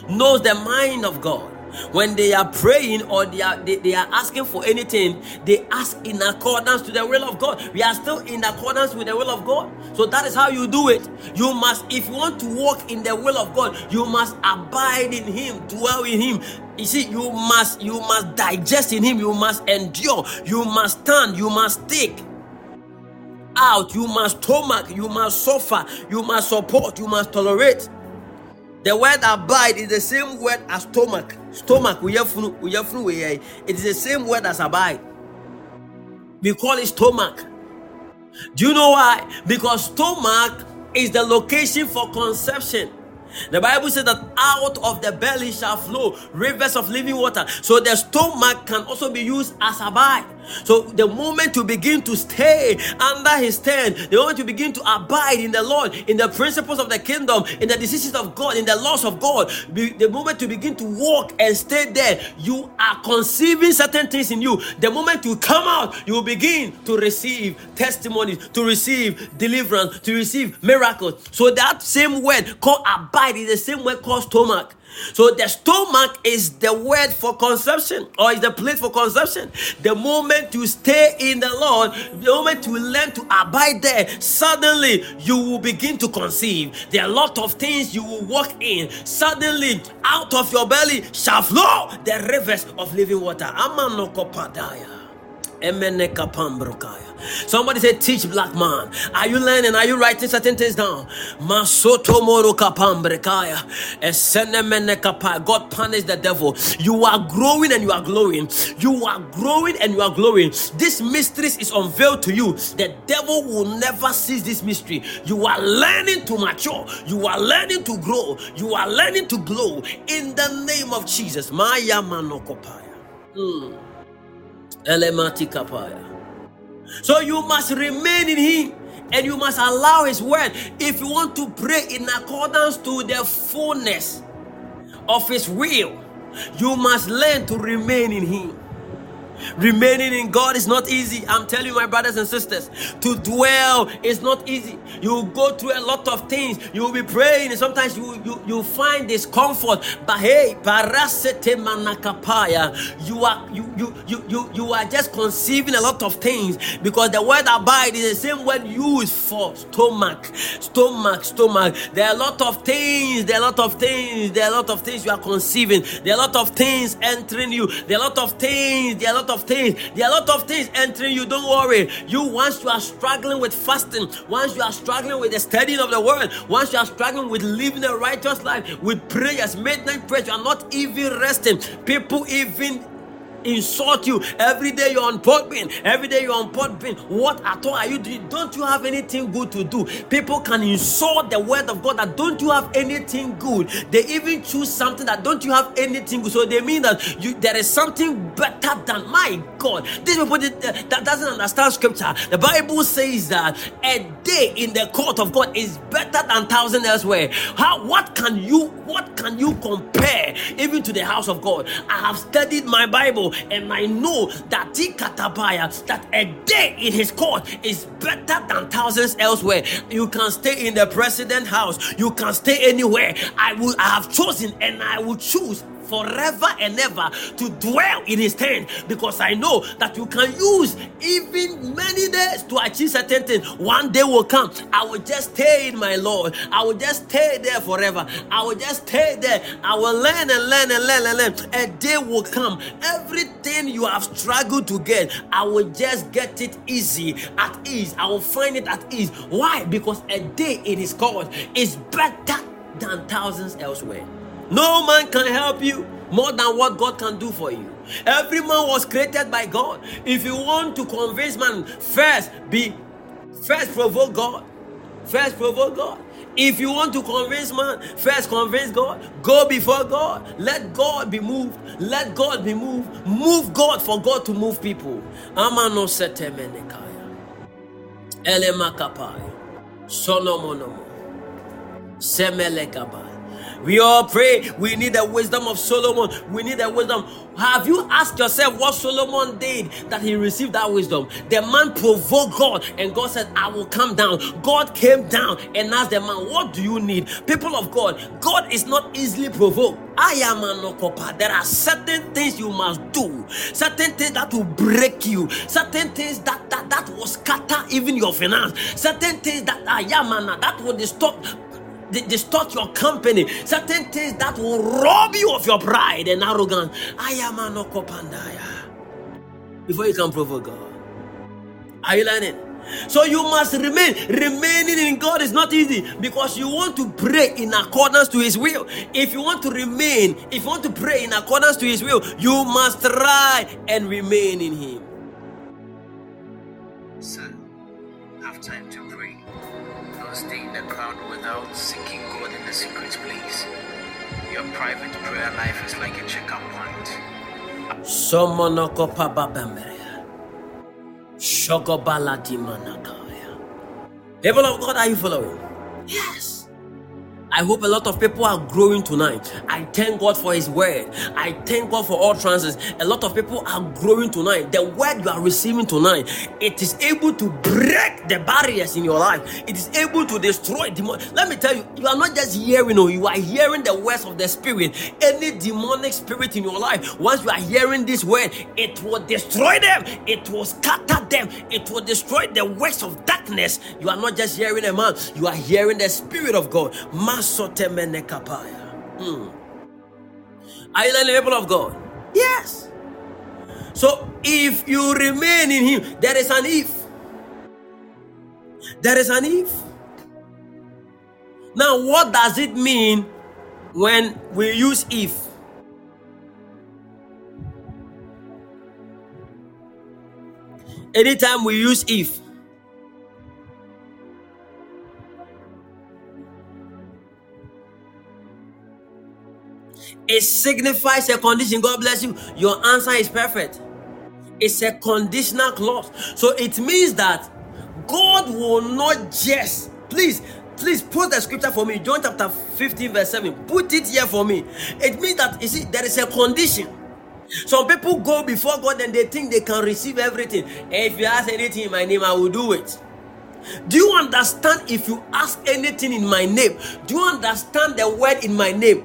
knows the mind of God when they are praying or they are they, they, are asking for anything they ask in accordance to the will of god. We are still in accordance with the will of god. So that is how you do it. You must if you want to walk in the will of god you must abide in him dwell in him. You see you must you must digest in him. You must endure. You must stand. You must take out. You must stomach. You must suffer. You must support. You must tolerate. The word abide is the same word as stomach. Stomach, it is the same word as abide. We call it stomach. Do you know why? Because stomach is the location for conception. The Bible says that out of the belly shall flow rivers of living water. So the stomach can also be used as a abide. So the moment you begin to stay under his tent, the moment you begin to abide in the Lord, in the principles of the kingdom, in the decisions of God, in the laws of God, the moment you begin to walk and stay there, you are conceiving certain things in you. The moment you come out, you begin to receive testimonies, to receive deliverance, to receive miracles. So that same word called abide is the same word called stomach. So the stomach is the word for conception or is the place for conception. The moment you stay in the Lord, the moment you learn to abide there, suddenly you will begin to conceive. There are a lot of things you will walk in. Suddenly, out of your belly shall flow the rivers of living water. Amanokopadaya. Emenekapambrokaya. Somebody said, teach black man. Are you learning? Are you writing certain things down? Masoto kapambrekaya. God punished the devil. You are growing and you are glowing. You are growing and you are glowing. This mystery is unveiled to you. The devil will never seize this mystery. You are learning to mature. You are learning to grow. You are learning to glow in the name of Jesus. Maya manokopaya. Mm. Kapaya. So you must remain in Him and you must allow His word. If you want to pray in accordance to the fullness of His will, you must learn to remain in Him. Remaining in God is not easy. I'm telling you, my brothers and sisters, to dwell is not easy. You go through a lot of things. You will be praying, and sometimes you you, you find discomfort. But hey, parasete manakapaya, you are you you you you you are just conceiving a lot of things because the word abide is the same word used for stomach, stomach, stomach. There are a lot of things. There are a lot of things. There are a lot of things you are conceiving. There are a lot of things entering you. There are a lot of things. There are a lot of things. There are a lot of things entering you. Don't worry. You once you are struggling with fasting, once you are struggling with the studying of the word, once you are struggling with living a righteous life, with prayers, midnight prayers, you are not even resting. People even insult you. Every day you're on Podbean. Every day you're on Podbean. What at all are you doing? Don't you have anything good to do? People can insult the word of God that don't you have anything good. They even choose something that don't you have anything good. So they mean that you there is something better than my God. These people that, that doesn't understand scripture. The Bible says that a day in the court of God is better than thousand elsewhere. How what can you what can you compare even to the house of God? I have studied my Bible and I know that Katabaya, that a day in his court is better than thousands elsewhere. You can stay in the president house, you can stay anywhere. I will I have chosen and I will choose forever and ever to dwell in his tent because I know that you can use even many days to achieve certain things. One day will come. I will just stay in my Lord. I will just stay there forever. I will just stay there. I will learn and learn and learn and learn. A day will come. Everything you have struggled to get, I will just get it easy, at ease. I will find it at ease. Why? Because a day in his court is better than thousands elsewhere. No man can help you more than what God can do for you. Every man was created by God. If you want to convince man, first be first provoke God. First provoke God. If you want to convince man, first convince God. Go before God. Let God be moved. Let God be moved. Move God for God to move people. Amano setemenekaya. Elemakapaya. Sonomonomo. Semelekaba. We all pray. We need the wisdom of Solomon. We need the wisdom. Have you asked yourself what Solomon did that he received that wisdom? The man provoked God, and God said, I will come down. God came down and asked the man, What do you need? People of God, God is not easily provoked. I am an okopa. There are certain things you must do, certain things that will break you, certain things that that, that will scatter even your finance, certain things that ah, are yamana ah, that will distort distort your company, certain things that will rob you of your pride and arrogance. I am an okopandaya. Before you can provoke God. Are you learning? So you must remain. Remaining in God is not easy because you want to pray in accordance to His will. If you want to remain, if you want to pray in accordance to His will, you must try and remain in Him. Son, have time to pray. Don't stay in the crowd without seeking God in the secret place. Your private prayer life is like a checkup point. Somonoko pababemeria. Shogobalati manakaya. People of God, are you following? Yes. I hope a lot of people are growing tonight. I thank God for His word. I thank God for all trances. A lot of people are growing tonight. The word you are receiving tonight, it is able to break the barriers in your life. It is able to destroy demon. Let me tell you, you are not just hearing, no, you are hearing the words of the Spirit. Any demonic spirit in your life, once you are hearing this word, it will destroy them. It will scatter them. It will destroy the works of darkness. You are not just hearing a man, you are hearing the Spirit of God. Hmm. Are you the people of God? Yes. So if you remain in Him, there is an if. There is an if. Now, what does it mean when we use if? Anytime we use if, It signifies a condition. God bless you. Your answer is perfect. It's a conditional clause. So it means that God will not just, please, please put the scripture for me. John chapter 15, verse 7. Put it here for me. It means that, you see, there is a condition. Some people go before God and they think they can receive everything. If you ask anything in my name, I will do it. Do you understand if you ask anything in my name? Do you understand the word in my name?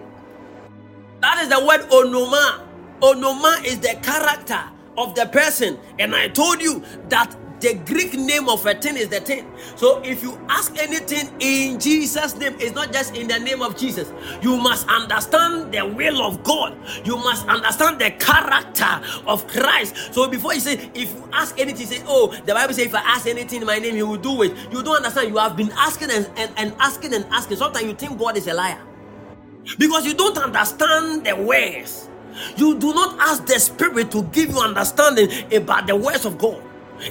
That is the word onoma. Onoma is the character of the person. And I told you that the Greek name of a thing is the thing. So if you ask anything in Jesus' name, it's not just in the name of Jesus. You must understand the will of God. You must understand the character of Christ. So before you say, if you ask anything, say, oh, the Bible says, if I ask anything in my name, He will do it. You don't understand. You have been asking and, and, and asking and asking. Sometimes you think God is a liar because you don't understand the words. You do not ask the Spirit to give you understanding about the words of God.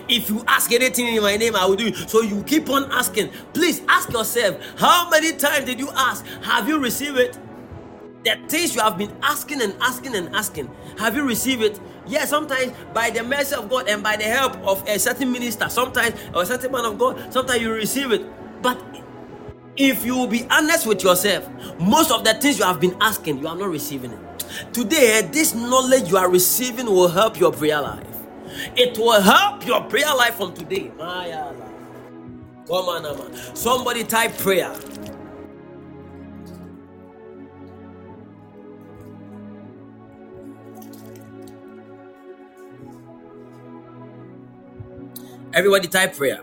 If you ask anything in my name, I will do it. So you keep on asking. Please ask yourself, how many times did you ask? Have you received it? The things you have been asking and asking and asking, have you received it? Yes, sometimes by the mercy of God and by the help of a certain minister, sometimes or a certain man of God, sometimes you receive it. But if you will be honest with yourself, most of the things you have been asking, you are not receiving it. Today, this knowledge you are receiving will help your prayer life. It will help your prayer life from today. Come on, Somebody type prayer. Everybody type prayer.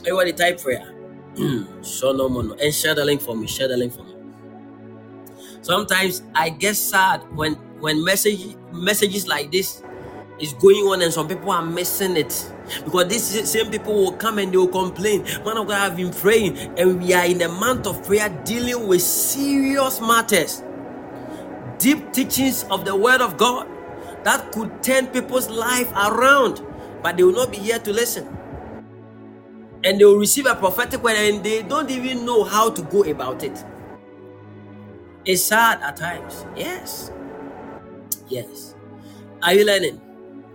Everybody type prayer. Show no more. And share the link for me. Share the link for me. Sometimes I get sad when when message messages like this is going on and some people are missing it because these same people will come and they will complain man of god i've been praying and we are in a month of prayer dealing with serious matters deep teachings of the word of god that could turn people's life around but they will not be here to listen and they will receive a prophetic word and they don't even know how to go about it. It's sad at times. Yes. Yes. Are you learning?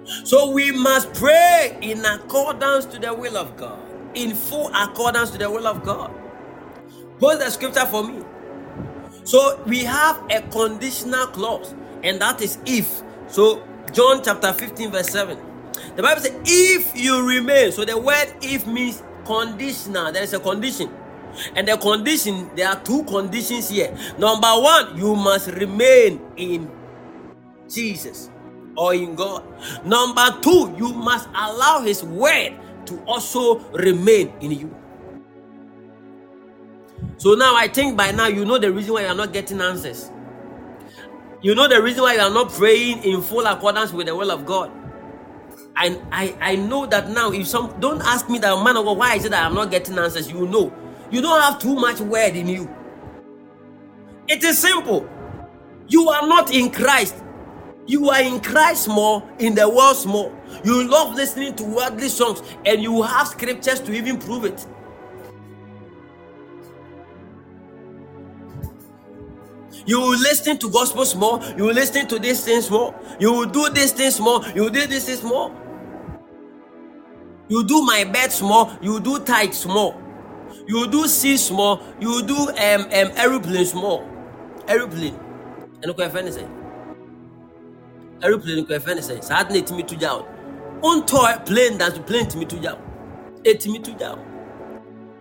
So we must pray in accordance to the will of God, in full accordance to the will of God. Post the scripture for me. So we have a conditional clause, and that is if. So John chapter 15, verse 7. The Bible says, if you remain. So the word if means conditional. There is a condition. And the condition, there are two conditions here. Number one, you must remain in Jesus or in God. Number two, you must allow His word to also remain in you. So now I think by now you know the reason why you are not getting answers. You know the reason why you are not praying in full accordance with the will of God. And I, I know that now if some don't ask me that man of God why is it that I'm not getting answers, you know. You don't have too much word in you. It is simple. You are not in Christ. You are in Christ more, in the world more. You love listening to worldly songs, and you have scriptures to even prove it. You will listen to gospels more. You will listen to these things more. You will do these things more. You will do these things more. You do my bed small, you do tight small. You do see small, you do um, um aeroplane small. Aeroplane. And okay, friend say. Aeroplane okay, friend say. Sad net me to down. On toy plane that's plane to me to down. Eight me to down.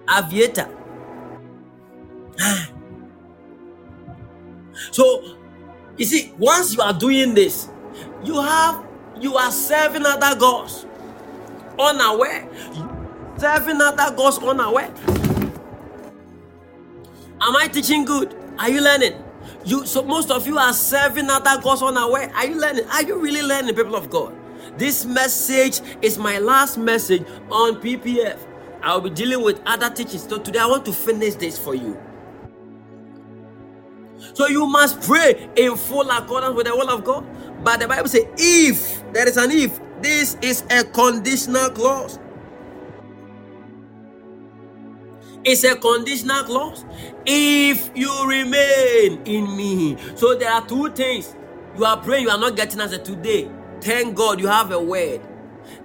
Aviator. so you see, once you are doing this, you have you are serving other gods unaware. Serving other gods unaware. Am I teaching good? Are you learning? You so most of you are serving other gods unaware. Are you learning? Are you really learning, people of God? This message is my last message on PPF. I'll be dealing with other teachings. So today I want to finish this for you. So you must pray in full accordance with the will of God. But the Bible says, if there is an if, this is a conditional clause. It's a conditional clause. If you remain in me. So there are two things. You are praying, you are not getting answer today. Thank God you have a word.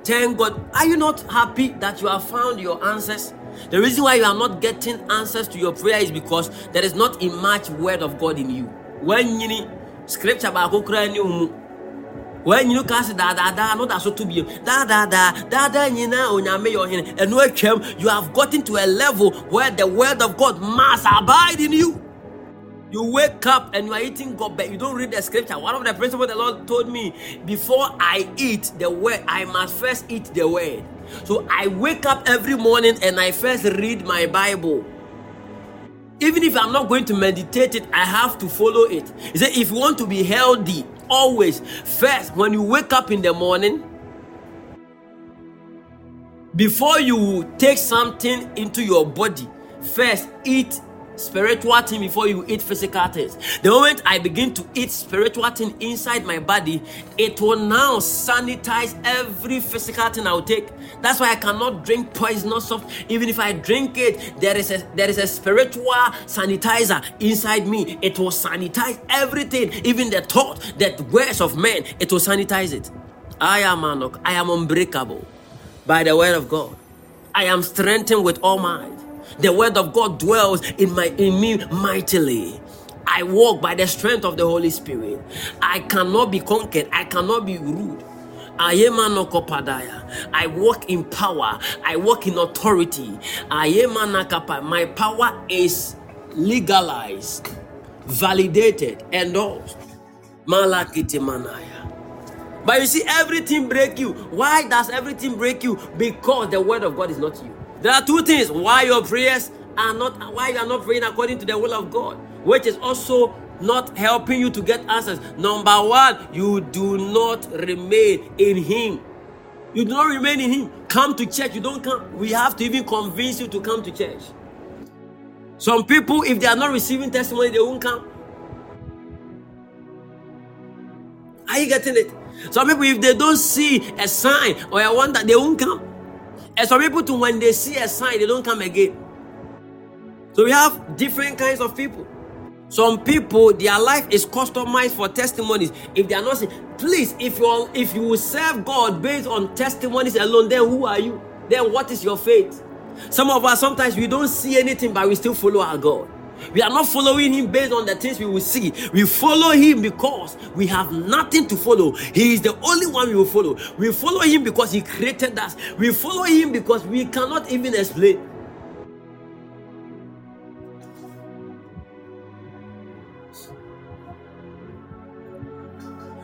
Thank God. Are you not happy that you have found your answers? The reason why you are not getting answers to your prayer is because there is not a much word of God in you. When you scripture ni when you ka se daadaa no da so to bio daadaa daadaa nyinaa onyame yɛ ɔhene ɛno atwam you have gotten to a level where the word of God must abide in you. You wake up and you are eating God, but you don't read the scripture. One of the principles the Lord told me before I eat the word, I must first eat the word. So I wake up every morning and I first read my Bible. Even if I'm not going to meditate it, I have to follow it. He said, if you want to be healthy, always first, when you wake up in the morning, before you take something into your body, first eat spiritual thing before you eat physical things. The moment I begin to eat spiritual thing inside my body, it will now sanitize every physical thing I'll take. That's why I cannot drink poisonous stuff. Even if I drink it, there is a there is a spiritual sanitizer inside me. It will sanitize everything, even the thought, the words of men. It will sanitize it. I am Anok. I am unbreakable by the word of God. I am strengthened with all might. The word of God dwells in my in me mightily. I walk by the strength of the Holy Spirit. I cannot be conquered. I cannot be rude. I am I walk in power. I walk in authority. I am My power is legalized, validated, endorsed. Malakiti manaya. But you see, everything break you. Why does everything break you? Because the word of God is not you. There are two things why your prayers are not why you are not praying according to the will of God, which is also not helping you to get answers. Number one, you do not remain in Him. You do not remain in Him. Come to church. You don't come. We have to even convince you to come to church. Some people, if they are not receiving testimony, they won't come. Are you getting it? Some people, if they don't see a sign or a wonder, they won't come. And some people too, when they see a sign, they don't come again. So we have different kinds of people. Some people, their life is customized for testimonies. If they are not please, if you if you serve God based on testimonies alone, then who are you? Then what is your faith? Some of us sometimes we don't see anything, but we still follow our God. We are not following him based on the things we will see. We follow him because we have nothing to follow. He is the only one we will follow. We follow him because he created us. We follow him because we cannot even explain.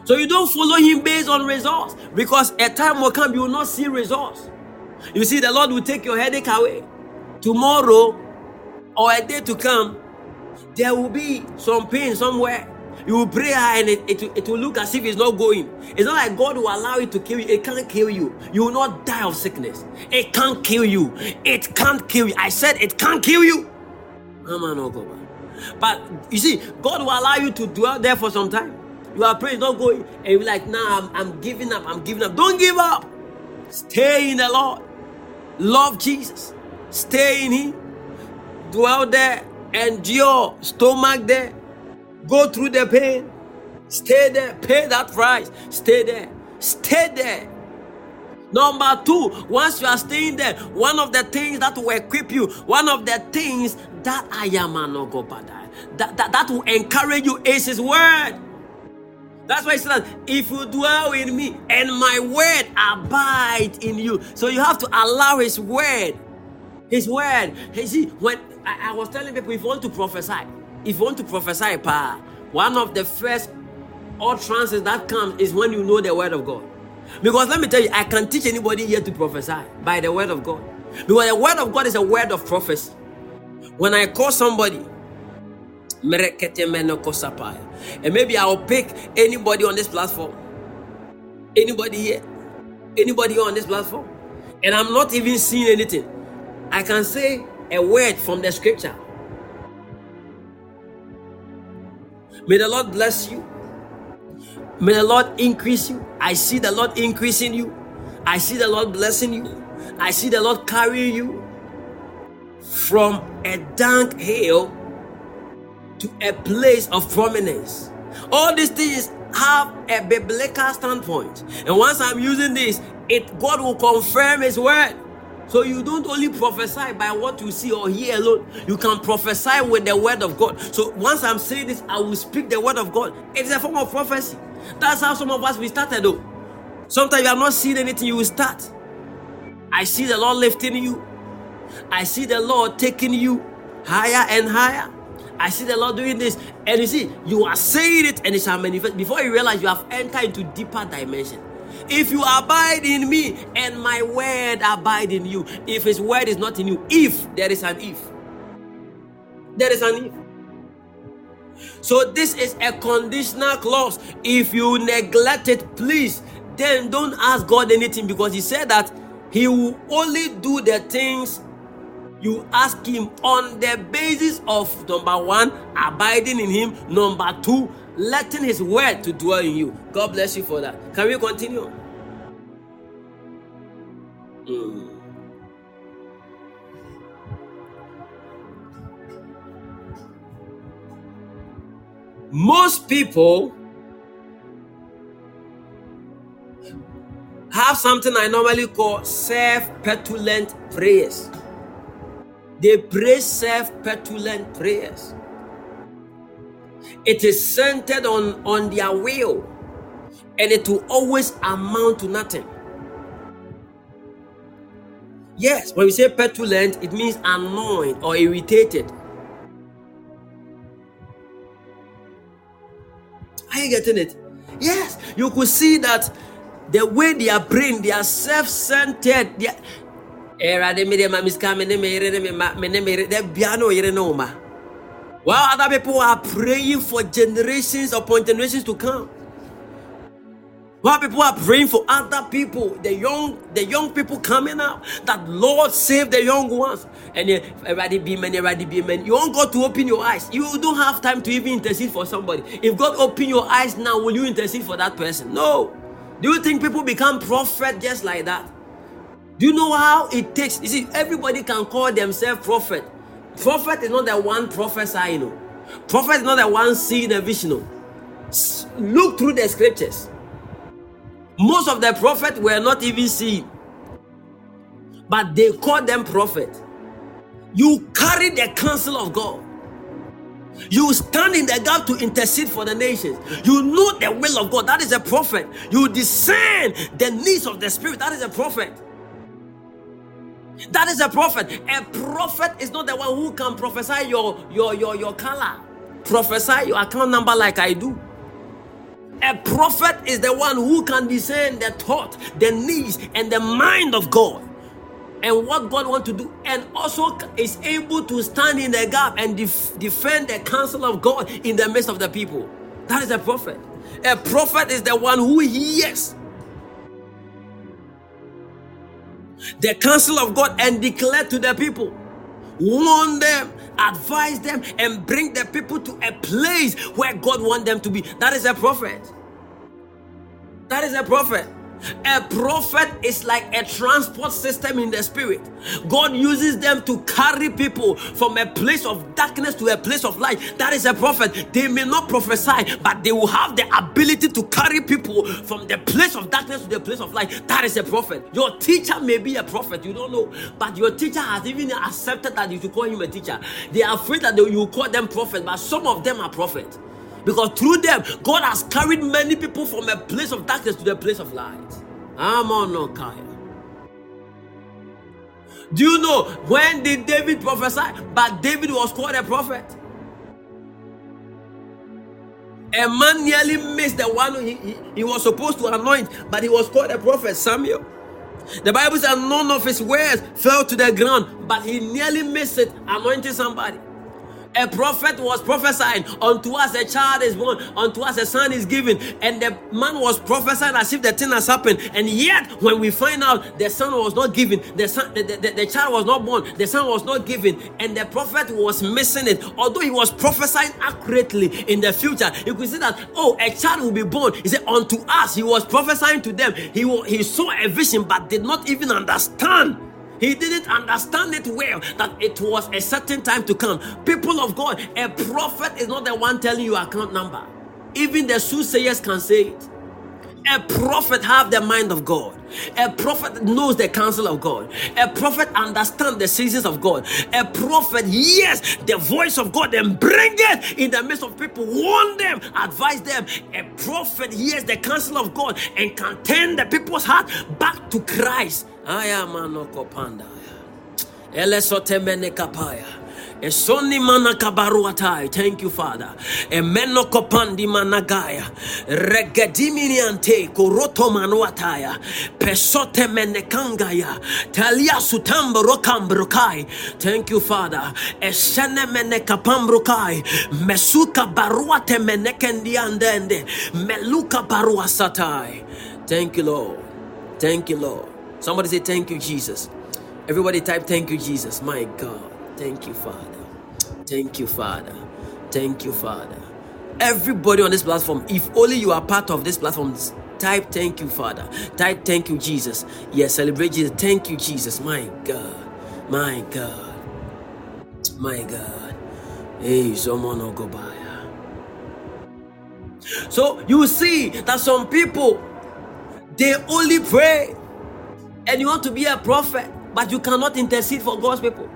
So you don't follow him based on results because a time will come you will not see results. You see, the Lord will take your headache away. Tomorrow or a day to come, there will be some pain somewhere. You will pray ah, and it, it, it will look as if it's not going. It's not like God will allow it to kill you. It can't kill you. You will not die of sickness. It can't kill you. It can't kill you. I said it can't kill you. But you see, God will allow you to dwell there for some time. You are praying, not going, and you're like, nah, I'm, I'm giving up. I'm giving up. Don't give up. Stay in the Lord. Love Jesus. Stay in Him. Dwell there endure, stomach there, go through the pain, stay there, pay that price, stay there, stay there. Number two, once you are staying there, one of the things that will equip you, one of the things that I am that, that, that will encourage you is His word. That's why he says, if you dwell in me and my word abide in you. So you have to allow his word. His word. You see, when I, I was telling people, if you want to prophesy, if you want to prophesy, pa, one of the first utterances that comes is when you know the word of God. Because let me tell you, I can teach anybody here to prophesy by the word of God. Because the word of God is a word of prophecy. When I call somebody, and maybe I'll pick anybody on this platform. Anybody here? Anybody on this platform? And I'm not even seeing anything. I can say a word from the scripture. May the Lord bless you. May the Lord increase you. I see the Lord increasing you. I see the Lord blessing you. I see the Lord carrying you from a dank hill to a place of prominence. All these things have a biblical standpoint. And once I'm using this, it God will confirm his word. So you don't only prophesy by what you see or hear alone. You can prophesy with the word of God. So once I'm saying this, I will speak the word of God. It is a form of prophecy. That's how some of us we started though. Sometimes you have not seen anything, you will start. I see the Lord lifting you. I see the Lord taking you higher and higher. I see the Lord doing this. And you see, you are saying it and it shall manifest. Before you realize you have entered into deeper dimension. If you abide in me and my word abide in you, if his word is not in you, if there is an if, there is an if. So this is a conditional clause. If you neglect it, please, then don't ask God anything because He said that He will only do the things you ask him on the basis of number one, abiding in him, number two, letting his word to dwell in you. God bless you for that. Can we continue? Mm. Most people have something I normally call self petulant prayers. They pray self petulant prayers. It is centered on, on their will and it will always amount to nothing. Yes, when we say petulant, it means annoyed or irritated. Are you getting it? Yes, you could see that the way they are praying, they are self centered. Erade me de ma miska me ne me yere ne me ma me ne me yere de bia no yere no ma. While other people are praying for generations upon generations to come. While people are praying for other people, the young, the young people coming up, that Lord save the young ones. And already be many, already be many. You want God to open your eyes. You don't have time to even intercede for somebody. If God open your eyes now, will you intercede for that person? No. Do you think people become prophet just like that? Do you know how it takes? You see, everybody can call themselves prophet. Prophet is not the one prophesy, you oh. know. Prophet is not the one seeing the vision. Oh. Look through the scriptures. Most of the prophets were not even seen, but they called them prophet. You carry the counsel of God. You stand in the gap to intercede for the nations. You know the will of God. That is a prophet. You discern the needs of the spirit. That is a prophet. That is a prophet. A prophet is not the one who can prophesy your your your your color, prophesy your account number like I do. A prophet is the one who can discern the thought, the needs, and the mind of God and what God wants to do, and also is able to stand in the gap and def- defend the counsel of God in the midst of the people. That is a prophet. A prophet is the one who hears the counsel of God and declare to the people, warn them, advise them, and bring the people to a place where God wants them to be. That is a prophet. That is a prophet. A prophet is like a transport system in the spirit. God uses them to carry people from a place of darkness to a place of light. That is a prophet. They may not prophesy, but they will have the ability to carry people from the place of darkness to the place of light. That is a prophet. Your teacher may be a prophet, you don't know, but your teacher has even accepted that you should call him a teacher. They are afraid that you call them prophet, but some of them are prophets. Because through them, God has carried many people from a place of darkness to the place of light. Amon Kaya. Do you know when did David prophesy? But David was called a prophet. A man nearly missed the one he, he, he was supposed to anoint, but he was called a prophet, Samuel. The Bible says none of his words fell to the ground, but he nearly missed it, anointing somebody. A prophet was prophesying, unto us a child is born, unto us a son is given. And the man was prophesying as if the thing has happened. And yet, when we find out the son was not given, the son, the, the, the child was not born, the son was not given, and the prophet was missing it. Although he was prophesying accurately in the future, you could see that, oh, a child will be born. He said, unto us, he was prophesying to them. He, he saw a vision, but did not even understand he didn't understand it well that it was a certain time to come. People of God, a prophet is not the one telling you account number. Even the soothsayers can say it. A prophet have the mind of God. A prophet knows the counsel of God. A prophet understands the seasons of God. A prophet hears the voice of God and bring it in the midst of people, warn them, advise them. A prophet hears the counsel of God and can turn the people's heart back to Christ. Ayamanokopanda. Elesotemene kapaya. Esoni mana kabaruatai. Thank you, Father. Emeno kopandi managaya. Regediminiante koroto manuataya. Pesote menekangaya. Talia sutambo rokambrokai. Thank you, Father. Esene menekapambrokai. Mesuka baruate menekendiandende. Meluka baruasatai. Thank you, Lord. Thank you, Lord. Somebody say, Thank you, Jesus. Everybody type, Thank you, Jesus. My God. Thank you, Father. Thank you, Father. Thank you, Father. Everybody on this platform, if only you are part of this platform, type thank you, Father. Type thank you, Jesus. Yes, celebrate Jesus. Thank you, Jesus. My God. My God. My God. Hey, someone will go by. Ah. So you see that some people they only pray and you want to be a prophet, but you cannot intercede for God's people.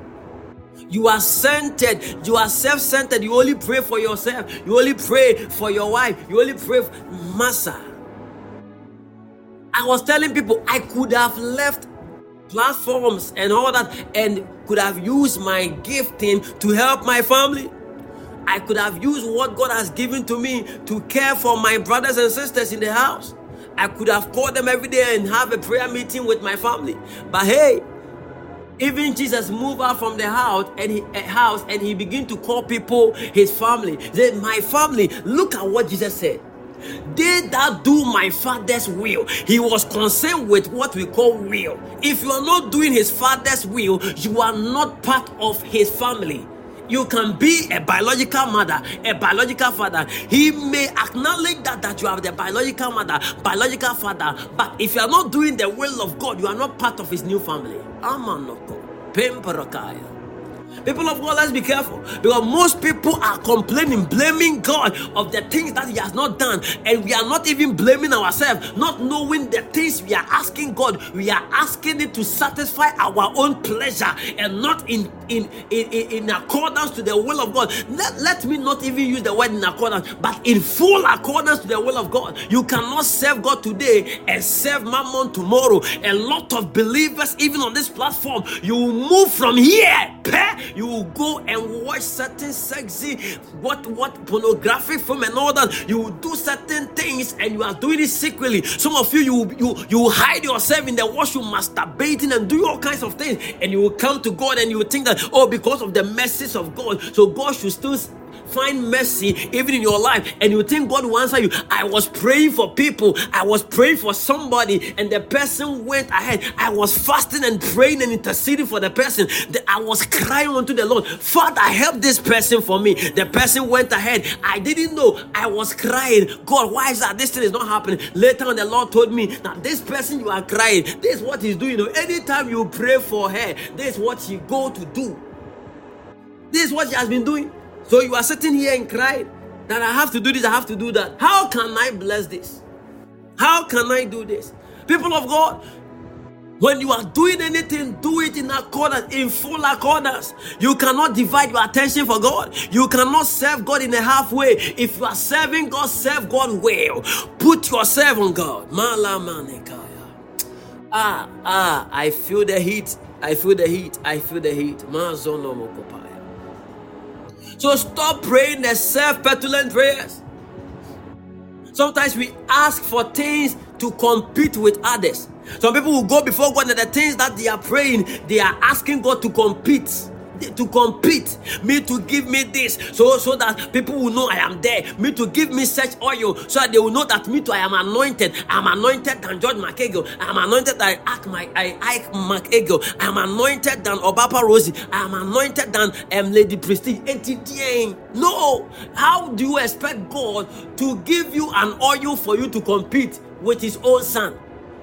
You are centered. You are self centered. You only pray for yourself. You only pray for your wife. You only pray for Massa. I was telling people I could have left platforms and all that and could have used my gifting to help my family. I could have used what God has given to me to care for my brothers and sisters in the house. I could have called them every day and have a prayer meeting with my family. But hey, even Jesus moved out from the house and he eh, house and he began to call people his family. Then My family, look at what Jesus said. They that do my father's will. He was concerned with what we call will. If you are not doing his father's will, you are not part of his family. You can be a biological mother, a biological father. He may acknowledge that, that you are the biological mother, biological father, but if you are not doing the will of God, you are not part of his new family. Amanoko. People of God, let's be careful because most people are complaining, blaming God of the things that He has not done, and we are not even blaming ourselves, not knowing the things we are asking God. We are asking it to satisfy our own pleasure and not in in in, in, accordance to the will of God. Let, let me not even use the word in accordance, but in full accordance to the will of God. You cannot serve God today and serve Mammon tomorrow. A lot of believers, even on this platform, you move from here you will go and watch certain sexy, what what pornographic film and all that. You will do certain things and you are doing it secretly. Some of you you you you hide yourself in the washroom, masturbating and do all kinds of things, and you will come to God and you will think that oh, because of the message of God, so God should still find mercy even in your life and you think God will answer you. I was praying for people, I was praying for somebody, and the person went ahead. I was fasting and praying and interceding for the person. I was crying unto the Lord, Father, help this person for me. The person went ahead. I didn't know. I was crying. God, why is that? This thing is not happening. Later on, the Lord told me that this person you are crying, this is what he's doing. You know, anytime you pray for her, this is what she go to do. This is what she has been doing. So you are sitting here and crying that I have to do this, I have to do that. How can I bless this? How can I do this? People of God, when you are doing anything, do it in accordance, in full accordance. You cannot divide your attention for God. You cannot serve God in a halfway. If you are serving God, serve God well. Put yourself on God. Ah, ah, I feel the heat. I feel the heat. I feel the heat. So stop praying the self petulant prayers. Sometimes we ask for things to compete with others. Some people will go before God and the things that they are praying, they are asking God to compete to compete me to give me this so so that people will know i am there. Me to give me such oil so that they will know that me too i am anointed. I'm anointed than george mceagle i'm anointed than ike, my, I, ike mceagle i'm anointed than obapa rosie. I'm anointed than um, lady prestige. No. How do you expect god to give you an oil for you to compete with his own son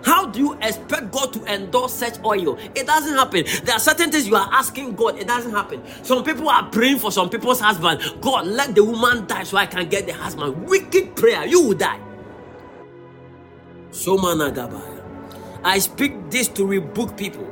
how do you expect God to endorse such oil? It doesn't happen. There are certain things you are asking God, it doesn't happen. Some people are praying for some people's husband. God, let the woman die so I can get the husband. Wicked prayer, you will die. So managabaya. I speak this to rebuke people.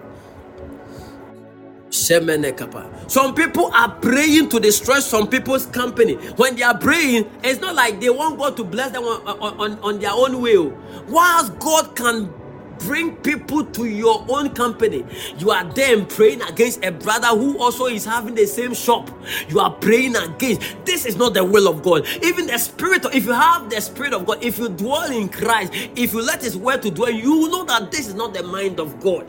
Some people are praying to destroy some people's company. When they are praying, it's not like they want God to bless them on, on, on, their own will. Whilst God can bring people to your own company. You are then praying against a brother who also is having the same shop. You are praying against. This is not the will of God. Even the spirit, of, if you have the spirit of God, if you dwell in Christ, if you let His word to dwell, you know that this is not the mind of God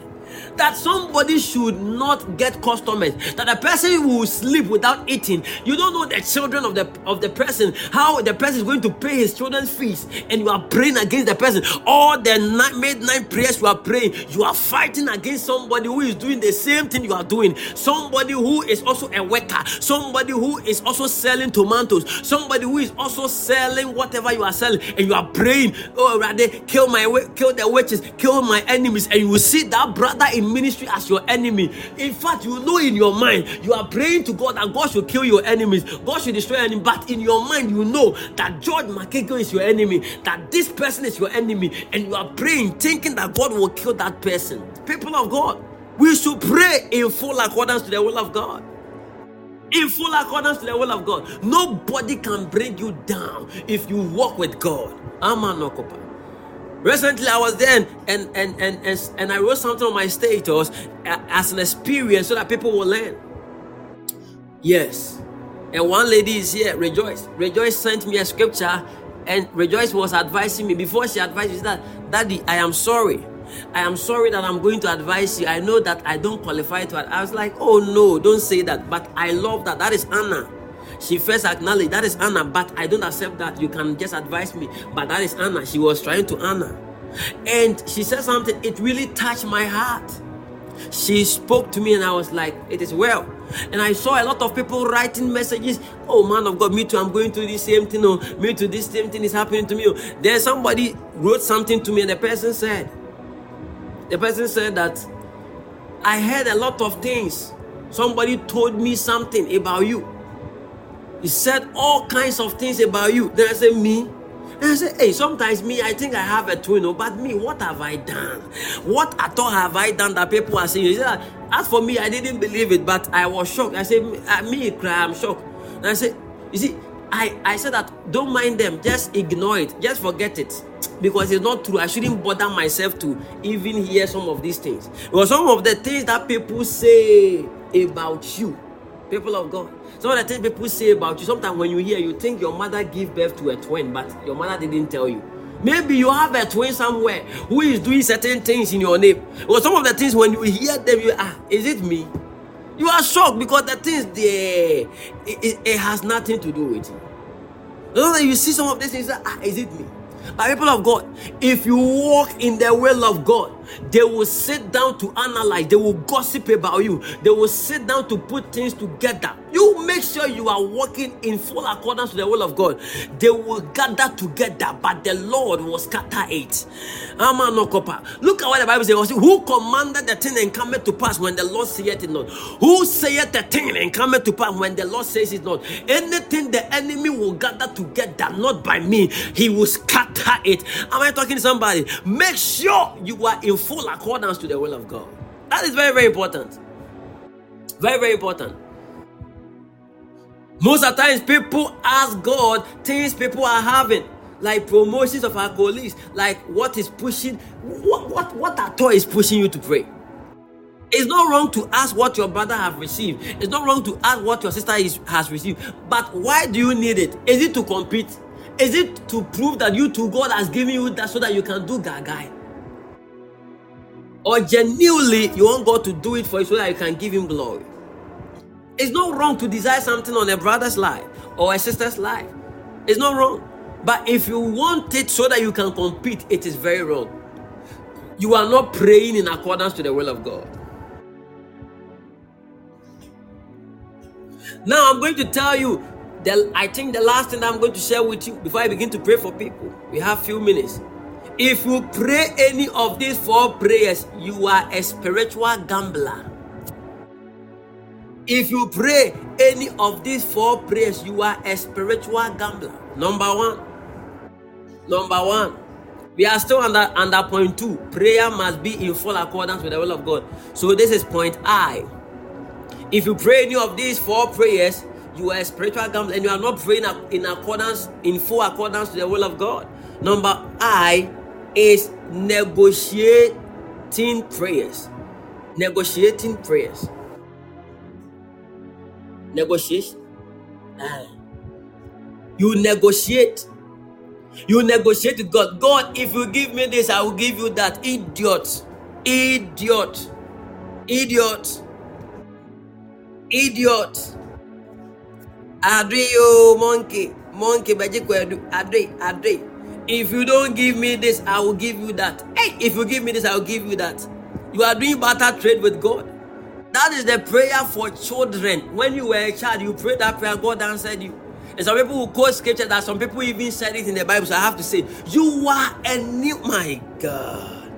that somebody should not get customers that a person will sleep without eating. You don't know the children of the of the person how the person is going to pay his children's fees and you are praying against the person. All the night, midnight prayers you are praying you are fighting against somebody who is doing the same thing you are doing. Somebody who is also a worker. Somebody who is also selling tomatoes. Somebody who is also selling whatever you are selling and you are praying oh rather kill my kill the witches kill my enemies. And you will see that brother in ministry as your enemy. In fact, you know in your mind, you are praying to God that God should kill your enemies, God should destroy enemies. But in your mind, you know that George McEagle is your enemy, that this person is your enemy, and you are praying, thinking that God will kill that person. People of God, we should pray in full accordance to the will of God in full accordance to the will of God. Nobody can bring you down if you walk with God. Amen. Recently, I was there and, and, and, and, and I wrote something on my status as an experience so that people will learn. Yes. And one lady is here, Rejoice. Rejoice sent me a scripture, and Rejoice was advising me. Before she advised me, that, Daddy, I am sorry. I am sorry that I'm going to advise you. I know that I don't qualify to. I was like, oh no, don't say that. But I love that. That is Anna. She first acknowledged that is Anna, but I don't accept that. You can just advise me, but that is Anna. She was trying to Anna. And she said something, it really touched my heart. She spoke to me, and I was like, It is well. And I saw a lot of people writing messages. Oh man of God, me too. I'm going through the same thing. Oh, me too. This same thing is happening to me. Oh. Then somebody wrote something to me, and the person said, the person said that I heard a lot of things. Somebody told me something about you. He said all kinds of things about you. Then I said, Me? And I said, Hey, sometimes me, I think I have a twin, oh, but me, what have I done? What at all have I done that people are saying? He said, As for me, I didn't believe it, but I was shocked. I said, Me, uh, cry, I'm shocked. And I said, You see, I, I said that don't mind them, just ignore it, just forget it. Because it's not true. I shouldn't bother myself to even hear some of these things. Because some of the things that people say about you, people of God, some of the things people say about you, sometimes when you hear, you think your mother gave birth to a twin, but your mother didn't tell you. Maybe you have a twin somewhere who is doing certain things in your name. Or some of the things when you hear them, you ah, is it me? You are shocked because the things there, it, it, it has nothing to do with you. You, you see some of these things, ah, is it me? But people of God, if you walk in the will of God, they will sit down to analyze, they will gossip about you, they will sit down to put things together. You make sure you are walking in full accordance to the will of God. They will gather together, but the Lord will scatter it. Copa. Look at what the Bible says. Who commanded the thing and come to pass when the Lord saith it not? Who saith the thing and come to pass when the Lord says it not? Anything the enemy will gather together, not by me, he will scatter it. Am I talking to somebody? Make sure you are in full accordance to the will of God. That is very, very important. Very, very important. Most of times, people ask God things people are having, like promotions of our colleagues, like what is pushing, what what what at all is pushing you to pray. It's not wrong to ask what your brother have received. It's not wrong to ask what your sister is, has received. But why do you need it? Is it to compete? Is it to prove that you to God has given you that so that you can do gagai? Or genuinely you want God to do it for you so that you can give him glory? It's not wrong to desire something on a brother's life or a sister's life. It's not wrong. But if you want it so that you can compete, it is very wrong. You are not praying in accordance to the will of God. Now I'm going to tell you the, I think the last thing I'm going to share with you before I begin to pray for people. We have few minutes. If you pray any of these four prayers, you are a spiritual gambler. If you pray any of these four prayers, you are a spiritual gambler. Number one. Number one. We are still under under point two. Prayer must be in full accordance with the will of God. So this is point I. If you pray any of these four prayers, you are a spiritual gambler and you are not praying in accordance, in full accordance to the will of God. Number I is negotiating prayers. Negotiating prayers negotiation. Uh, you negotiate. You negotiate with God. God, if you give me this, I will give you that. Idiot. Idiot. Idiot. Idiot. Adri, yo, monkey. Monkey, Adri, Adri. If you don't give me this, I will give you that. Hey, if you give me this, I will give you that. You are doing barter trade with God. That is the prayer for children. When you were a child, you prayed that prayer, God answered you. And some people will quote scripture that some people even said it in the Bible. So I have to say, you are a new, my God.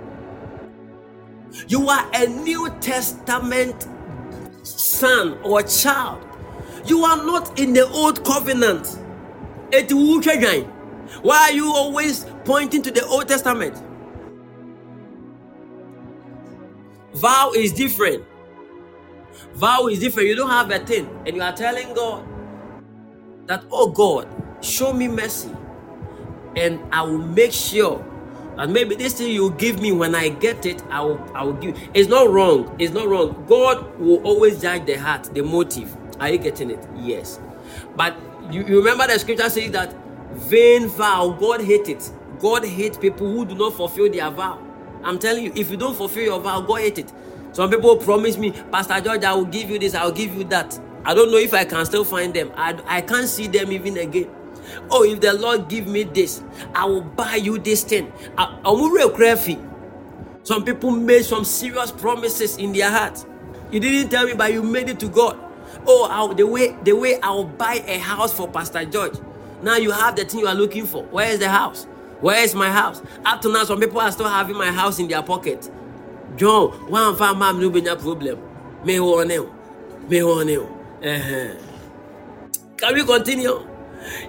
You are a New Testament son or child. You are not in the old covenant. Why are you always pointing to the Old Testament? Vow is different. Vow is different. You don't have a thing. And you are telling God that, oh God, show me mercy. And I will make sure that maybe this thing you give me when I get it, I will I will give. It's not wrong. It's not wrong. God will always judge the heart, the motive. Are you getting it? Yes. But you, you remember the scripture says that vain vow, God hates it. God hates people who do not fulfill their vow. I'm telling you, if you don't fulfill your vow, God hates it. Some people promise me, Pastor George, I will give you this, I will give you that. I don't know if I can still find them. I, I can't see them even again. Oh, if the Lord give me this, I will buy you this thing. Are we real crazy? Some people made some serious promises in their heart. You didn't tell me, but you made it to God. Oh, I'll, the way the way I'll buy a house for Pastor George. Now you have the thing you are looking for. Where is the house? Where is my house? Up to now, some people are still having my house in their pocket. John, one fa mam no benya problem. Me one Me one uh-huh. Can we continue?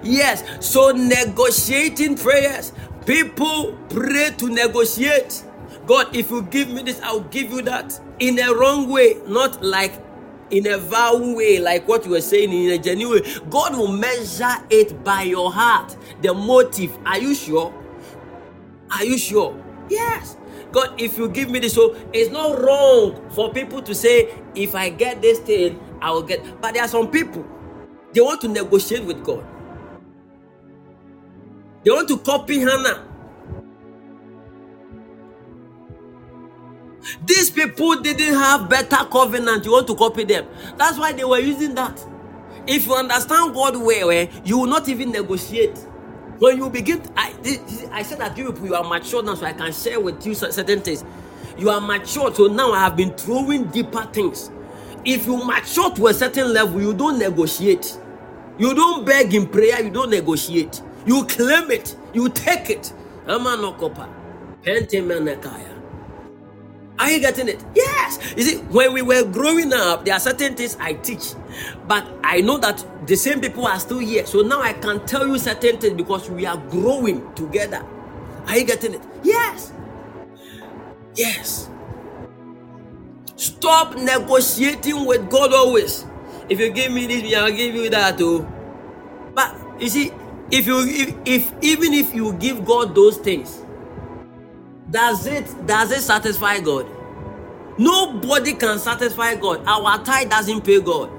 Yes. So negotiating prayers. People pray to negotiate. God, if you give me this, I'll give you that. In a wrong way, not like in a vow way, like what you were saying in a genuine way. God will measure it by your heart, the motive. Are you sure? Are you sure? Yes. God, if you give me this, so it's not wrong for people to say, if I get this thing, I will get. But there are some people, they want to negotiate with God. They want to copy Hannah. These people didn't have better covenant. You want to copy them. That's why they were using that. If you understand God well, eh, you will not even negotiate. When you begin, I, I said that you people, you are mature now, so I can share with you certain things. You are mature, so now I have been throwing deeper things. If you mature to a certain level, you don't negotiate. You don't beg in prayer, you don't negotiate. You claim it, you take it. Amanokopa. Pentemenekaya. Are you getting it? Yes. You see, when we were growing up, there are certain things I teach, but I know that the same people are still here. So now I can tell you certain things because we are growing together. Are you getting it? Yes. Yes. Stop negotiating with God always. If you give me this, I'll give you that too. But you see, if you if, if even if you give God those things, does it does it satisfy God? Nobody can satisfy God. Our tithe doesn't pay God.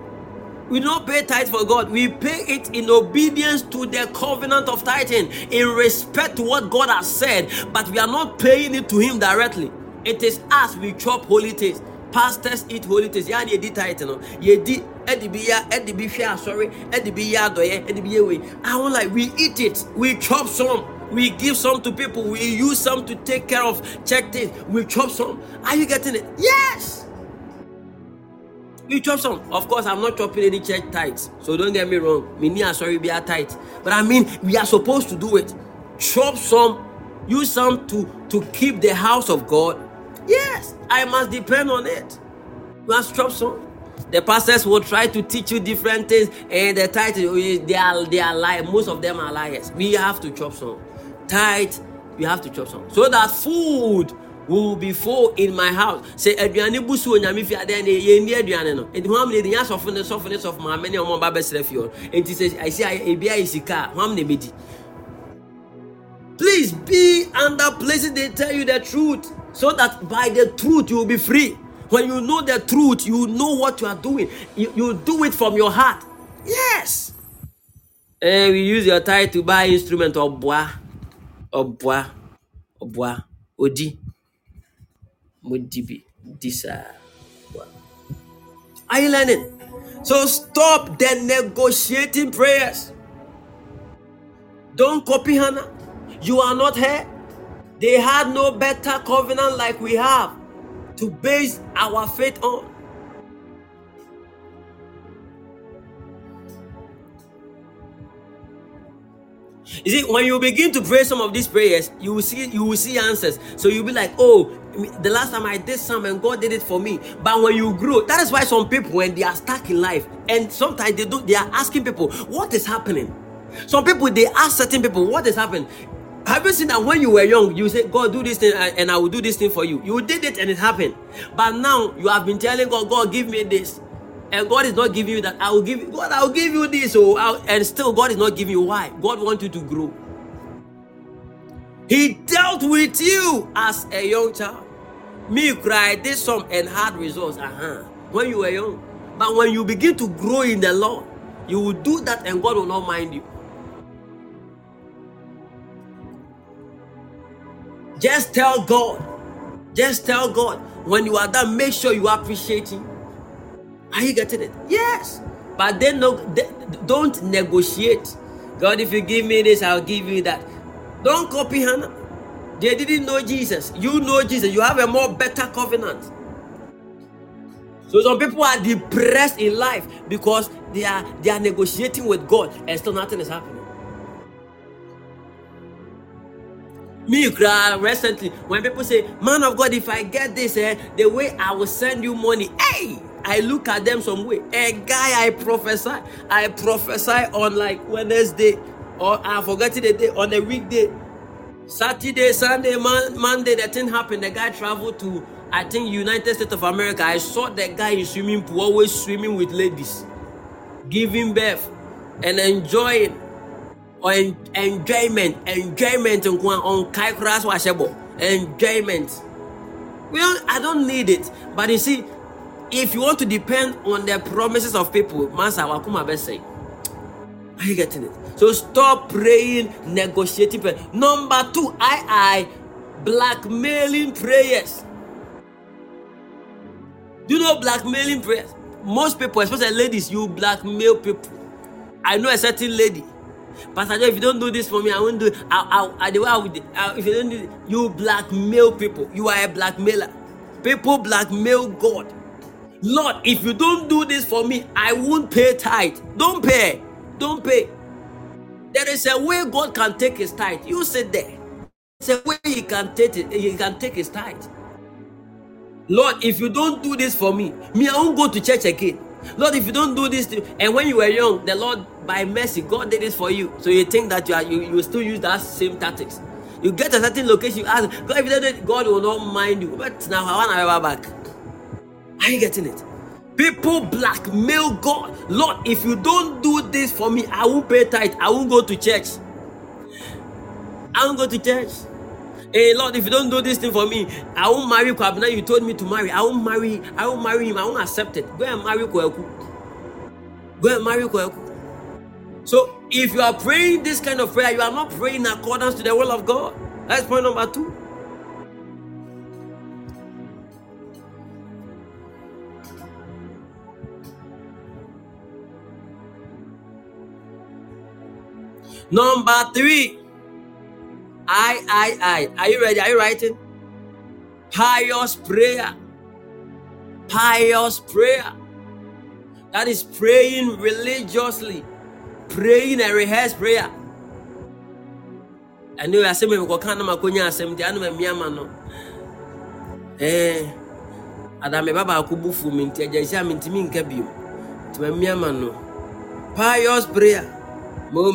We don't pay tithe for God. We pay it in obedience to the covenant of tithing, in respect to what God has said, but we are not paying it to Him directly. It is us we chop holy things. Pastors eat holy things. Yeah, they did tithe, no. You did eh, be ya, eh, Eddie be sorry, eh, ya, doye, be way. I want like we eat it, we chop some. We give some to people. We use some to take care of check things. We chop some. Are you getting it? Yes. We chop some. Of course, I'm not chopping any church tithes. So don't get me wrong. Me near sorry be a. But I mean, we are supposed to do it. Chop some. Use some to to keep the house of God. Yes, I must depend on it. You must chop some. The pastors will try to teach you different things, and the title they are they are liars. Most of them are liars. We have to chop some tithe, you have to chop some. So that food will be full in my house. Say aduane busu onyame fi ade na ye ni aduane no. Enti hwam ne de nya sofo ne sofo ne sofo ma me ne omo ba besre fi on. Enti say I see ebi ayi sika, hwam ne bedi. Please be under places they tell you the truth so that by the truth you will be free. When you know the truth, you know what you are doing. You, you do it from your heart. Yes. And we use your tithe to buy instrument or bois. Ɔboa ɔboa odi. Modi bi. Di are you learning? So stop the negotiating prayers. Don't copy hannah. You are not her. They had no better covenant like we have to base our faith on You see, when you begin to pray some of these prayers, you will see you will see answers. So you'll be like, oh, the last time I did some and God did it for me. But when you grow, that is why some people when they are stuck in life, and sometimes they do they are asking people, what is happening? Some people they ask certain people, what is happening? Have you seen that when you were young, you say, God, do this thing and I will do this thing for you? You did it and it happened. But now you have been telling God, God, give me this and God is not giving you that. I will give you, God, I will give you this. So, I'll, and still, God is not giving you why? God wants you to grow. He dealt with you as a young child. Me cry did some and had results. Uh-huh. When you were young. But when you begin to grow in the Lord, you will do that and God will not mind you. Just tell God. Just tell God. When you are done, make sure you appreciate Him. Are you getting it? Yes. But then no, don't negotiate. God, if you give me this, I'll give you that. Don't copy Hannah. They didn't know Jesus. You know Jesus. You have a more better covenant. So some people are depressed in life because they are they are negotiating with God and still nothing is happening. Me cry recently when people say, Man of God, if I get this, eh, the way I will send you money. Hey, I look at them some way. A guy I prophesy, I prophesy on like Wednesday, or I forget the day on a weekday. Saturday, Sunday, man, Monday, that thing happened. The guy traveled to I think United States of America. I saw the guy in swimming pool always swimming with ladies, giving birth and enjoying or en- enjoyment, enjoyment on kai enjoyment. Well, I don't need it, but you see, if you want to depend on the promises of people, Master Wakuma say. Are you getting it? So stop praying, negotiating prayer. Number two, I I blackmailing prayers. Do you know blackmailing prayers? Most people, especially ladies, you blackmail people. I know a certain lady. Pastor if you don't do this for me, I won't do it. I, I, I, the way I would, I, if you don't do it, you blackmail people. You are a blackmailer. People blackmail God. Lord, if you don't do this for me, I won't pay tithe. Don't pay. Don't pay. There is a way God can take his tithe. You sit there. It's a way he can take it. He can take his tithe. Lord, if you don't do this for me, me I won't go to church again. Lord, if you don't do this, to, and when you were young, the Lord by mercy, God did this for you. So you think that you are you, you still use that same tactics. You get a certain location, you ask God if you don't God will not mind you. But now I want to have back. Are you getting it? People blackmail God. Lord, if you don't do this for me, I won't pay tithe. I won't go to church. I won't go to church. Hey Lord, if you don't do this thing for me, I won't marry Kwabena. You told me to marry. I won't marry. I won't marry him. I won't accept it. Go and marry Kweku. Go and marry Kweku. So if you are praying this kind of prayer, you are not praying in accordance to the will of God. That's point number two. Number three. I, I, I. Are you ready? Are you writing? Pious prayer. Pious prayer. That is praying religiously. Praying a rehearsed prayer. I know I say me ko kan ma konya asem ti anu me no. Eh. Ada me baba mi nti agya sia mi ntimi nka bio. Ti me ama no. Pious prayer. Mo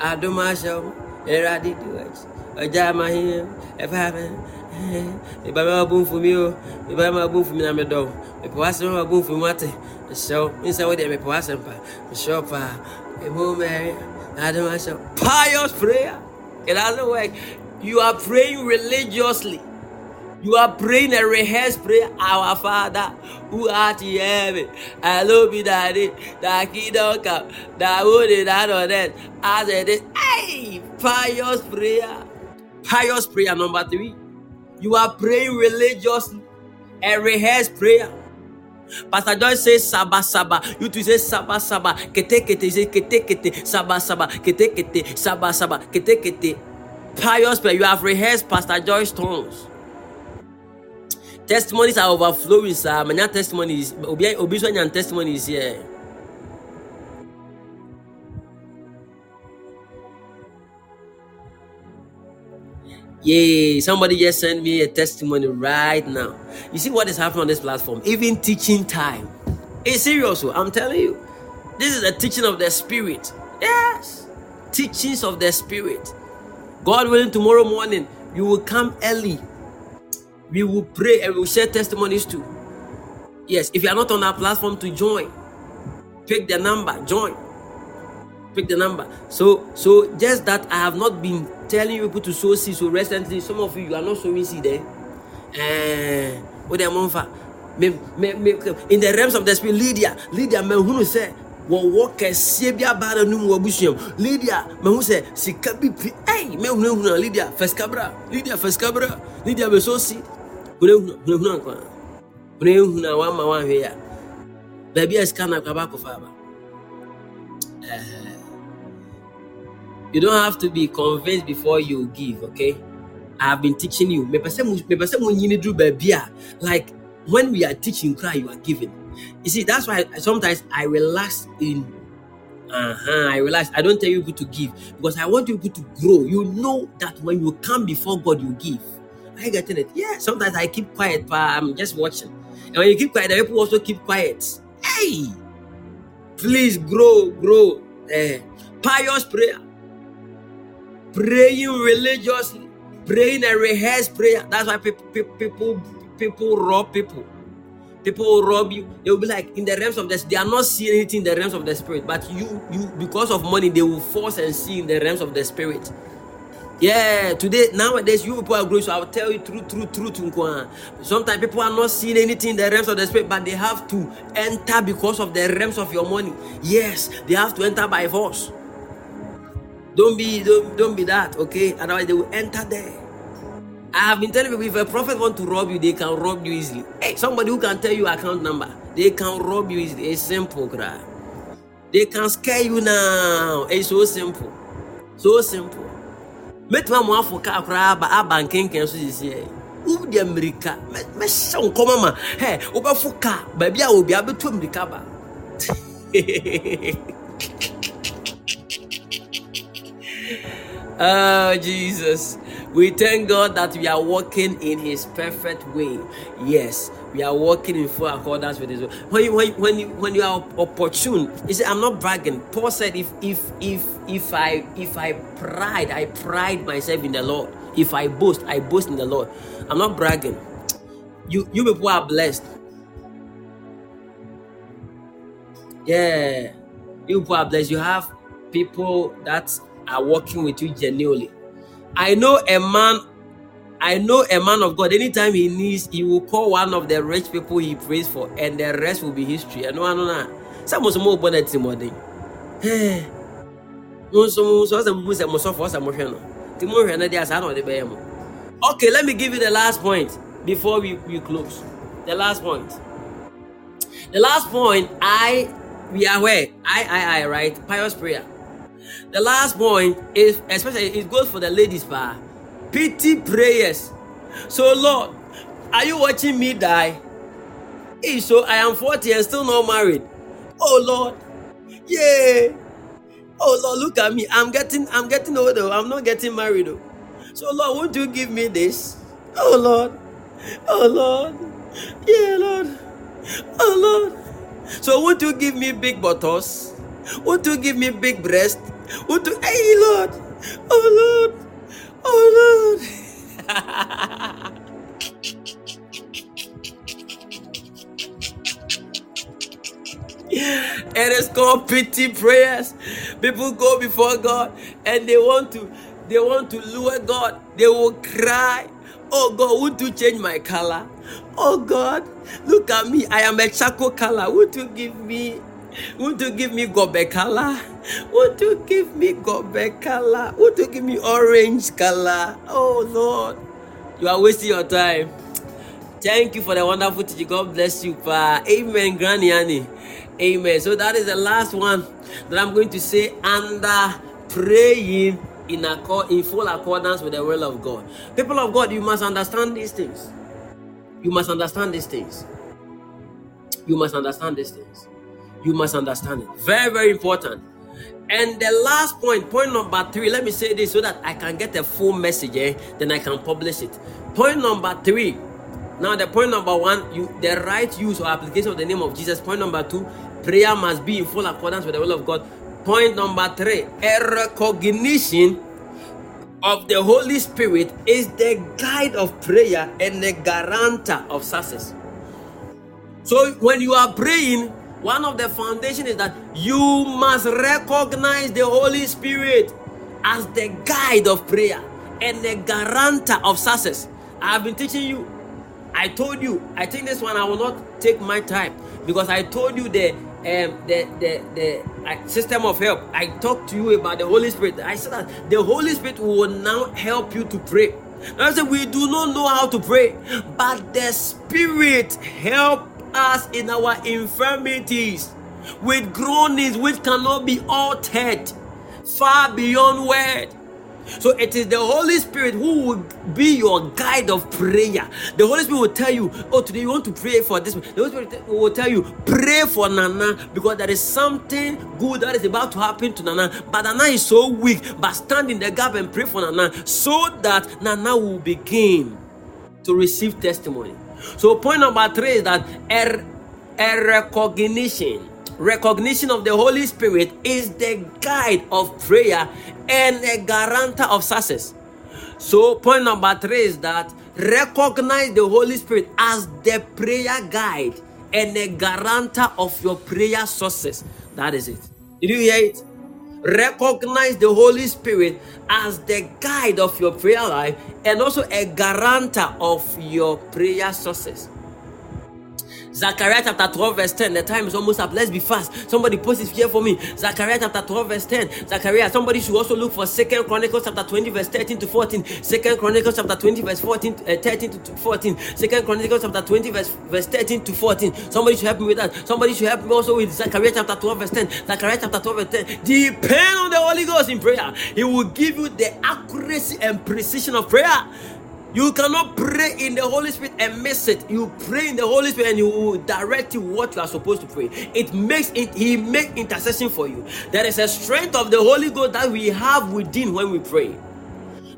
Maria. Adoma show. Eradi do it. Ọjà máa hin ẹ̀fà mi. Ìbá mi máa bú fún mi o. Ìbá mi máa bú fún mi náà mi dọ̀. Ìpò wá sí mi máa bú fún mi wá tẹ̀. Ẹ̀ṣọ́ mi sẹ́ wọ́n di ẹ̀mí ìpò wá sí mi pa. Ẹ̀ṣọ́ pa. Èmo mẹ́rin. Adoma show. Pious prayer. It doesn't work. You are praying religiously. You are praying a rehearsed prayer. Our Father who art in heaven, hallowed be thy name. Thy kingdom come. Thy will be done on earth as it is. Hey, pious prayer. Pious prayer number three. You are praying religiously. A rehearsed prayer. Pastor Joyce says Saba Saba. You two say Saba Saba. Kete kete. You say kete kete. Saba Saba. Kete kete. Saba Saba. Kete kete. Pious prayer. You have rehearsed Pastor Joyce's tongues. Testimonies are overflowing, sir. Many testimonies. Obi obi testimonies here. Yay, somebody just sent me a testimony right now. You see what is happening on this platform? Even teaching time. It's serious, oh, I'm telling you. This is a teaching of the spirit. Yes. Teachings of the spirit. God willing, tomorrow morning, you will come early. We will pray and we will share testimonies too. Yes, if you are not on our platform to join, pick the number, join. Pick the number. So, so just that I have not been telling you people to sow seed. So recently, some of you you are not sowing seed there. Eh, me, in the realms of the spirit, Lydia, Lydia, me who say, kɛseɛ bi aba no mu wabusuam lydia mahu sɛ sika bi pi ei mehunahuna lydia fɛsikabra lydia first fɛsikabra lydia bɛso si hunahuna nkwa hunahuna wama baabi a sika you don't have to be convinced before you give okay? I have been teaching you. Mepɛ sɛ mepɛ sɛ mo nyini duru baabi a like when we are teaching cry you are giving. You see that's why sometimes i relax in uh-huh i relax. I don't tell you people to give because i want you people to grow. You know that when you come before god you give are you getting it? Yeah sometimes i keep quiet but i'm just watching. And when you keep quiet the people also keep quiet. Hey! Please grow grow. Uh, pious prayer. Praying religiously. Praying a rehearsed prayer. That's why people people people rob people. People rob you. They will be like in the realms of this they are not seeing anything in the realms of the spirit. But you you because of money they will force and see in the realms of the spirit yeah today nowadays you people are growing so i'll tell you truth truth truth nkwa. sometimes people are not seeing anything in the realms of the spirit but they have to enter because of the realms of your money yes they have to enter by force don't be don't, don't be that okay otherwise they will enter there I have been telling people if a prophet want to rob you, they can rob you easily. Hey, somebody who can tell you account number, they can rob you easily. It's simple, cry. They can scare you now. It's so simple. So simple. Mɛtuma mo afɔ kaa koraa aba aba nkenken so sisi yɛ. Wodi Amerika mɛhyɛ nkɔmɔ ma hɛ wobɛfo kaa baabi a obi abɛtu Amerika ba. oh Jesus. We thank God that we are walking in His perfect way. Yes, we are walking in full accordance with His way. When you, when, when you, when you are opportune, you say, "I'm not bragging." Paul said, "If if if if I if I pride, I pride myself in the Lord. If I boast, I boast in the Lord. I'm not bragging. You you people are blessed. Yeah, you people are blessed. You have people that are working with you genuinely." I know a man, I know a man of God. Anytime he needs, he will call one of the rich people he prays for, and the rest will be history. I know, I know that. Some of more are more Timothy, Okay, let me give you the last point before we, we close. The last point. The last point, I we are where I I I right pious prayer. The last point is especially it goes for the ladies bar. Pity prayers. So Lord, are you watching me die? Hey, so I am 40 and still not married. Oh Lord. Yeah. Oh Lord, look at me. I'm getting I'm getting older. I'm not getting married though. So Lord, won't you give me this? Oh Lord. Oh Lord. Yeah, Lord. Oh Lord. So won't you give me big bottles? Won't you give me big breast? Won't you hey Lord? Oh Lord. Oh Lord. it is called pity prayers. People go before God and they want to they want to lure God. They will cry. Oh God, would you change my color? Oh God, look at me. I am a charcoal color. Would you give me would you give me gobe color? Would you give me gobe color? Would you give me orange color? Oh Lord, you are wasting your time. Thank you for the wonderful teaching. God bless you, Pa. Amen, Granny Annie. Amen. So that is the last one that I'm going to say under praying in accord in full accordance with the will of God. People of God, you must understand these things. You must understand these things. You must understand these things. You must understand it. Very, very important. And the last point, point number three, let me say this so that I can get a full message, eh? then I can publish it. Point number three. Now, the point number one, you the right use or application of the name of Jesus. Point number two, prayer must be in full accordance with the will of God. Point number three, a recognition of the Holy Spirit is the guide of prayer and the guarantor of success. So when you are praying, one of the foundation is that you must recognize the Holy Spirit as the guide of prayer and the guarantor of success. I have been teaching you. I told you. I think this one I will not take my time because I told you the um, the the the uh, system of help. I talked to you about the Holy Spirit. I said that the Holy Spirit will now help you to pray. I said we do not know how to pray, but the Spirit help us in our infirmities with groanings which cannot be altered, far beyond word. So it is the Holy Spirit who will be your guide of prayer. The Holy Spirit will tell you, Oh, today you want to pray for this. The Holy Spirit will tell you, Pray for Nana because there is something good that is about to happen to Nana. But Nana is so weak. But stand in the gap and pray for Nana so that Nana will begin to receive testimony. So, point number three is that a, a recognition recognition of the Holy Spirit is the guide of prayer and a guarantor of success. So, point number three is that recognize the Holy Spirit as the prayer guide and a guarantor of your prayer success. That is it. Did you hear it? Recognize the Holy Spirit as the guide of your prayer life and also a guarantor of your prayer success. Zechariah chapter 12, verse 10. The time is almost up. Let's be fast. Somebody post it here for me. Zechariah chapter 12, verse 10. Zechariah, somebody should also look for Second Chronicles chapter 20, verse 13 to 14. Second Chronicles chapter 20, verse 14, uh, 13 to 14. Second Chronicles chapter 20, verse, verse 13 to 14. Somebody should help me with that. Somebody should help me also with Zechariah chapter 12, verse 10. Zechariah chapter 12, verse 10. Depend on the Holy Ghost in prayer. He will give you the accuracy and precision of prayer. You cannot pray in the Holy Spirit and miss it. You pray in the Holy Spirit and you will direct you what you are supposed to pray. It makes it, He make intercession for you. There is a strength of the Holy Ghost that we have within when we pray.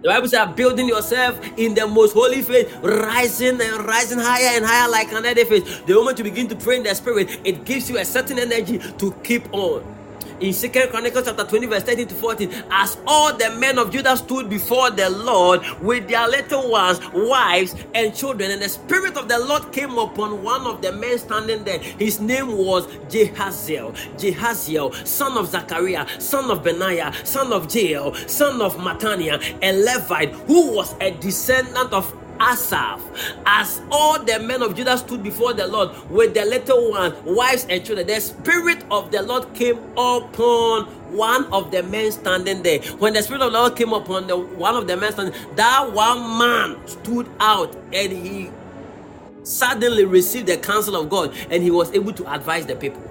The Bible says, building yourself in the most holy faith, rising and rising higher and higher like an edifice. The moment you begin to pray in the Spirit, it gives you a certain energy to keep on in Second Chronicles chapter 20, verse 13 to 14, as all the men of Judah stood before the Lord with their little ones, wives, and children, and the Spirit of the Lord came upon one of the men standing there. His name was Jehaziel, Jehaziel, son of Zechariah, son of Benaiah, son of Jael, son of Mattaniah, a Levite, who was a descendant of Asaph, as all the men of Judah stood before the Lord with their little ones, wives, and children, the Spirit of the Lord came upon one of the men standing there. When the Spirit of the Lord came upon the one of the men standing, that one man stood out and he suddenly received the counsel of God and he was able to advise the people.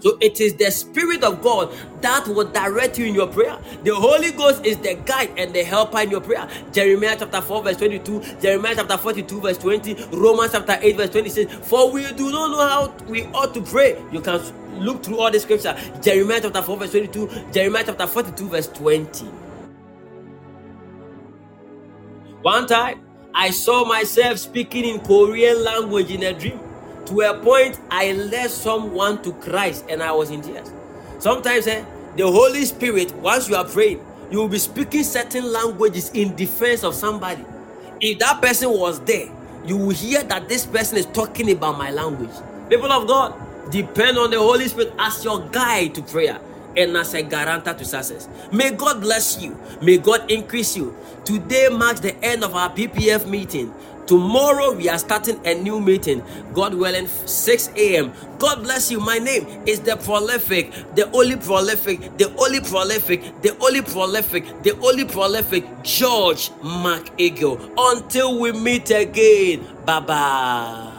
So it is the Spirit of God that will direct you in your prayer. The Holy Ghost is the guide and the helper in your prayer. Jeremiah chapter 4, verse 22, Jeremiah chapter 42, verse 20, Romans chapter 8, verse 26. For we do not know how we ought to pray. You can look through all the scripture. Jeremiah chapter 4, verse 22, Jeremiah chapter 42, verse 20. One time, I saw myself speaking in Korean language in a dream to a point I led someone to Christ and I was in tears. Sometimes eh, the Holy Spirit, once you are praying, you will be speaking certain languages in defense of somebody. If that person was there, you will hear that this person is talking about my language. People of God, depend on the Holy Spirit as your guide to prayer and as a guarantor to success. May God bless you. May God increase you. Today marks the end of our PPF meeting. Tomorrow we are starting a new meeting. God willing, 6 a.m. God bless you. My name is the prolific, the only prolific, the only prolific, the only prolific, the only prolific George McEagle. Until we meet again. Bye bye.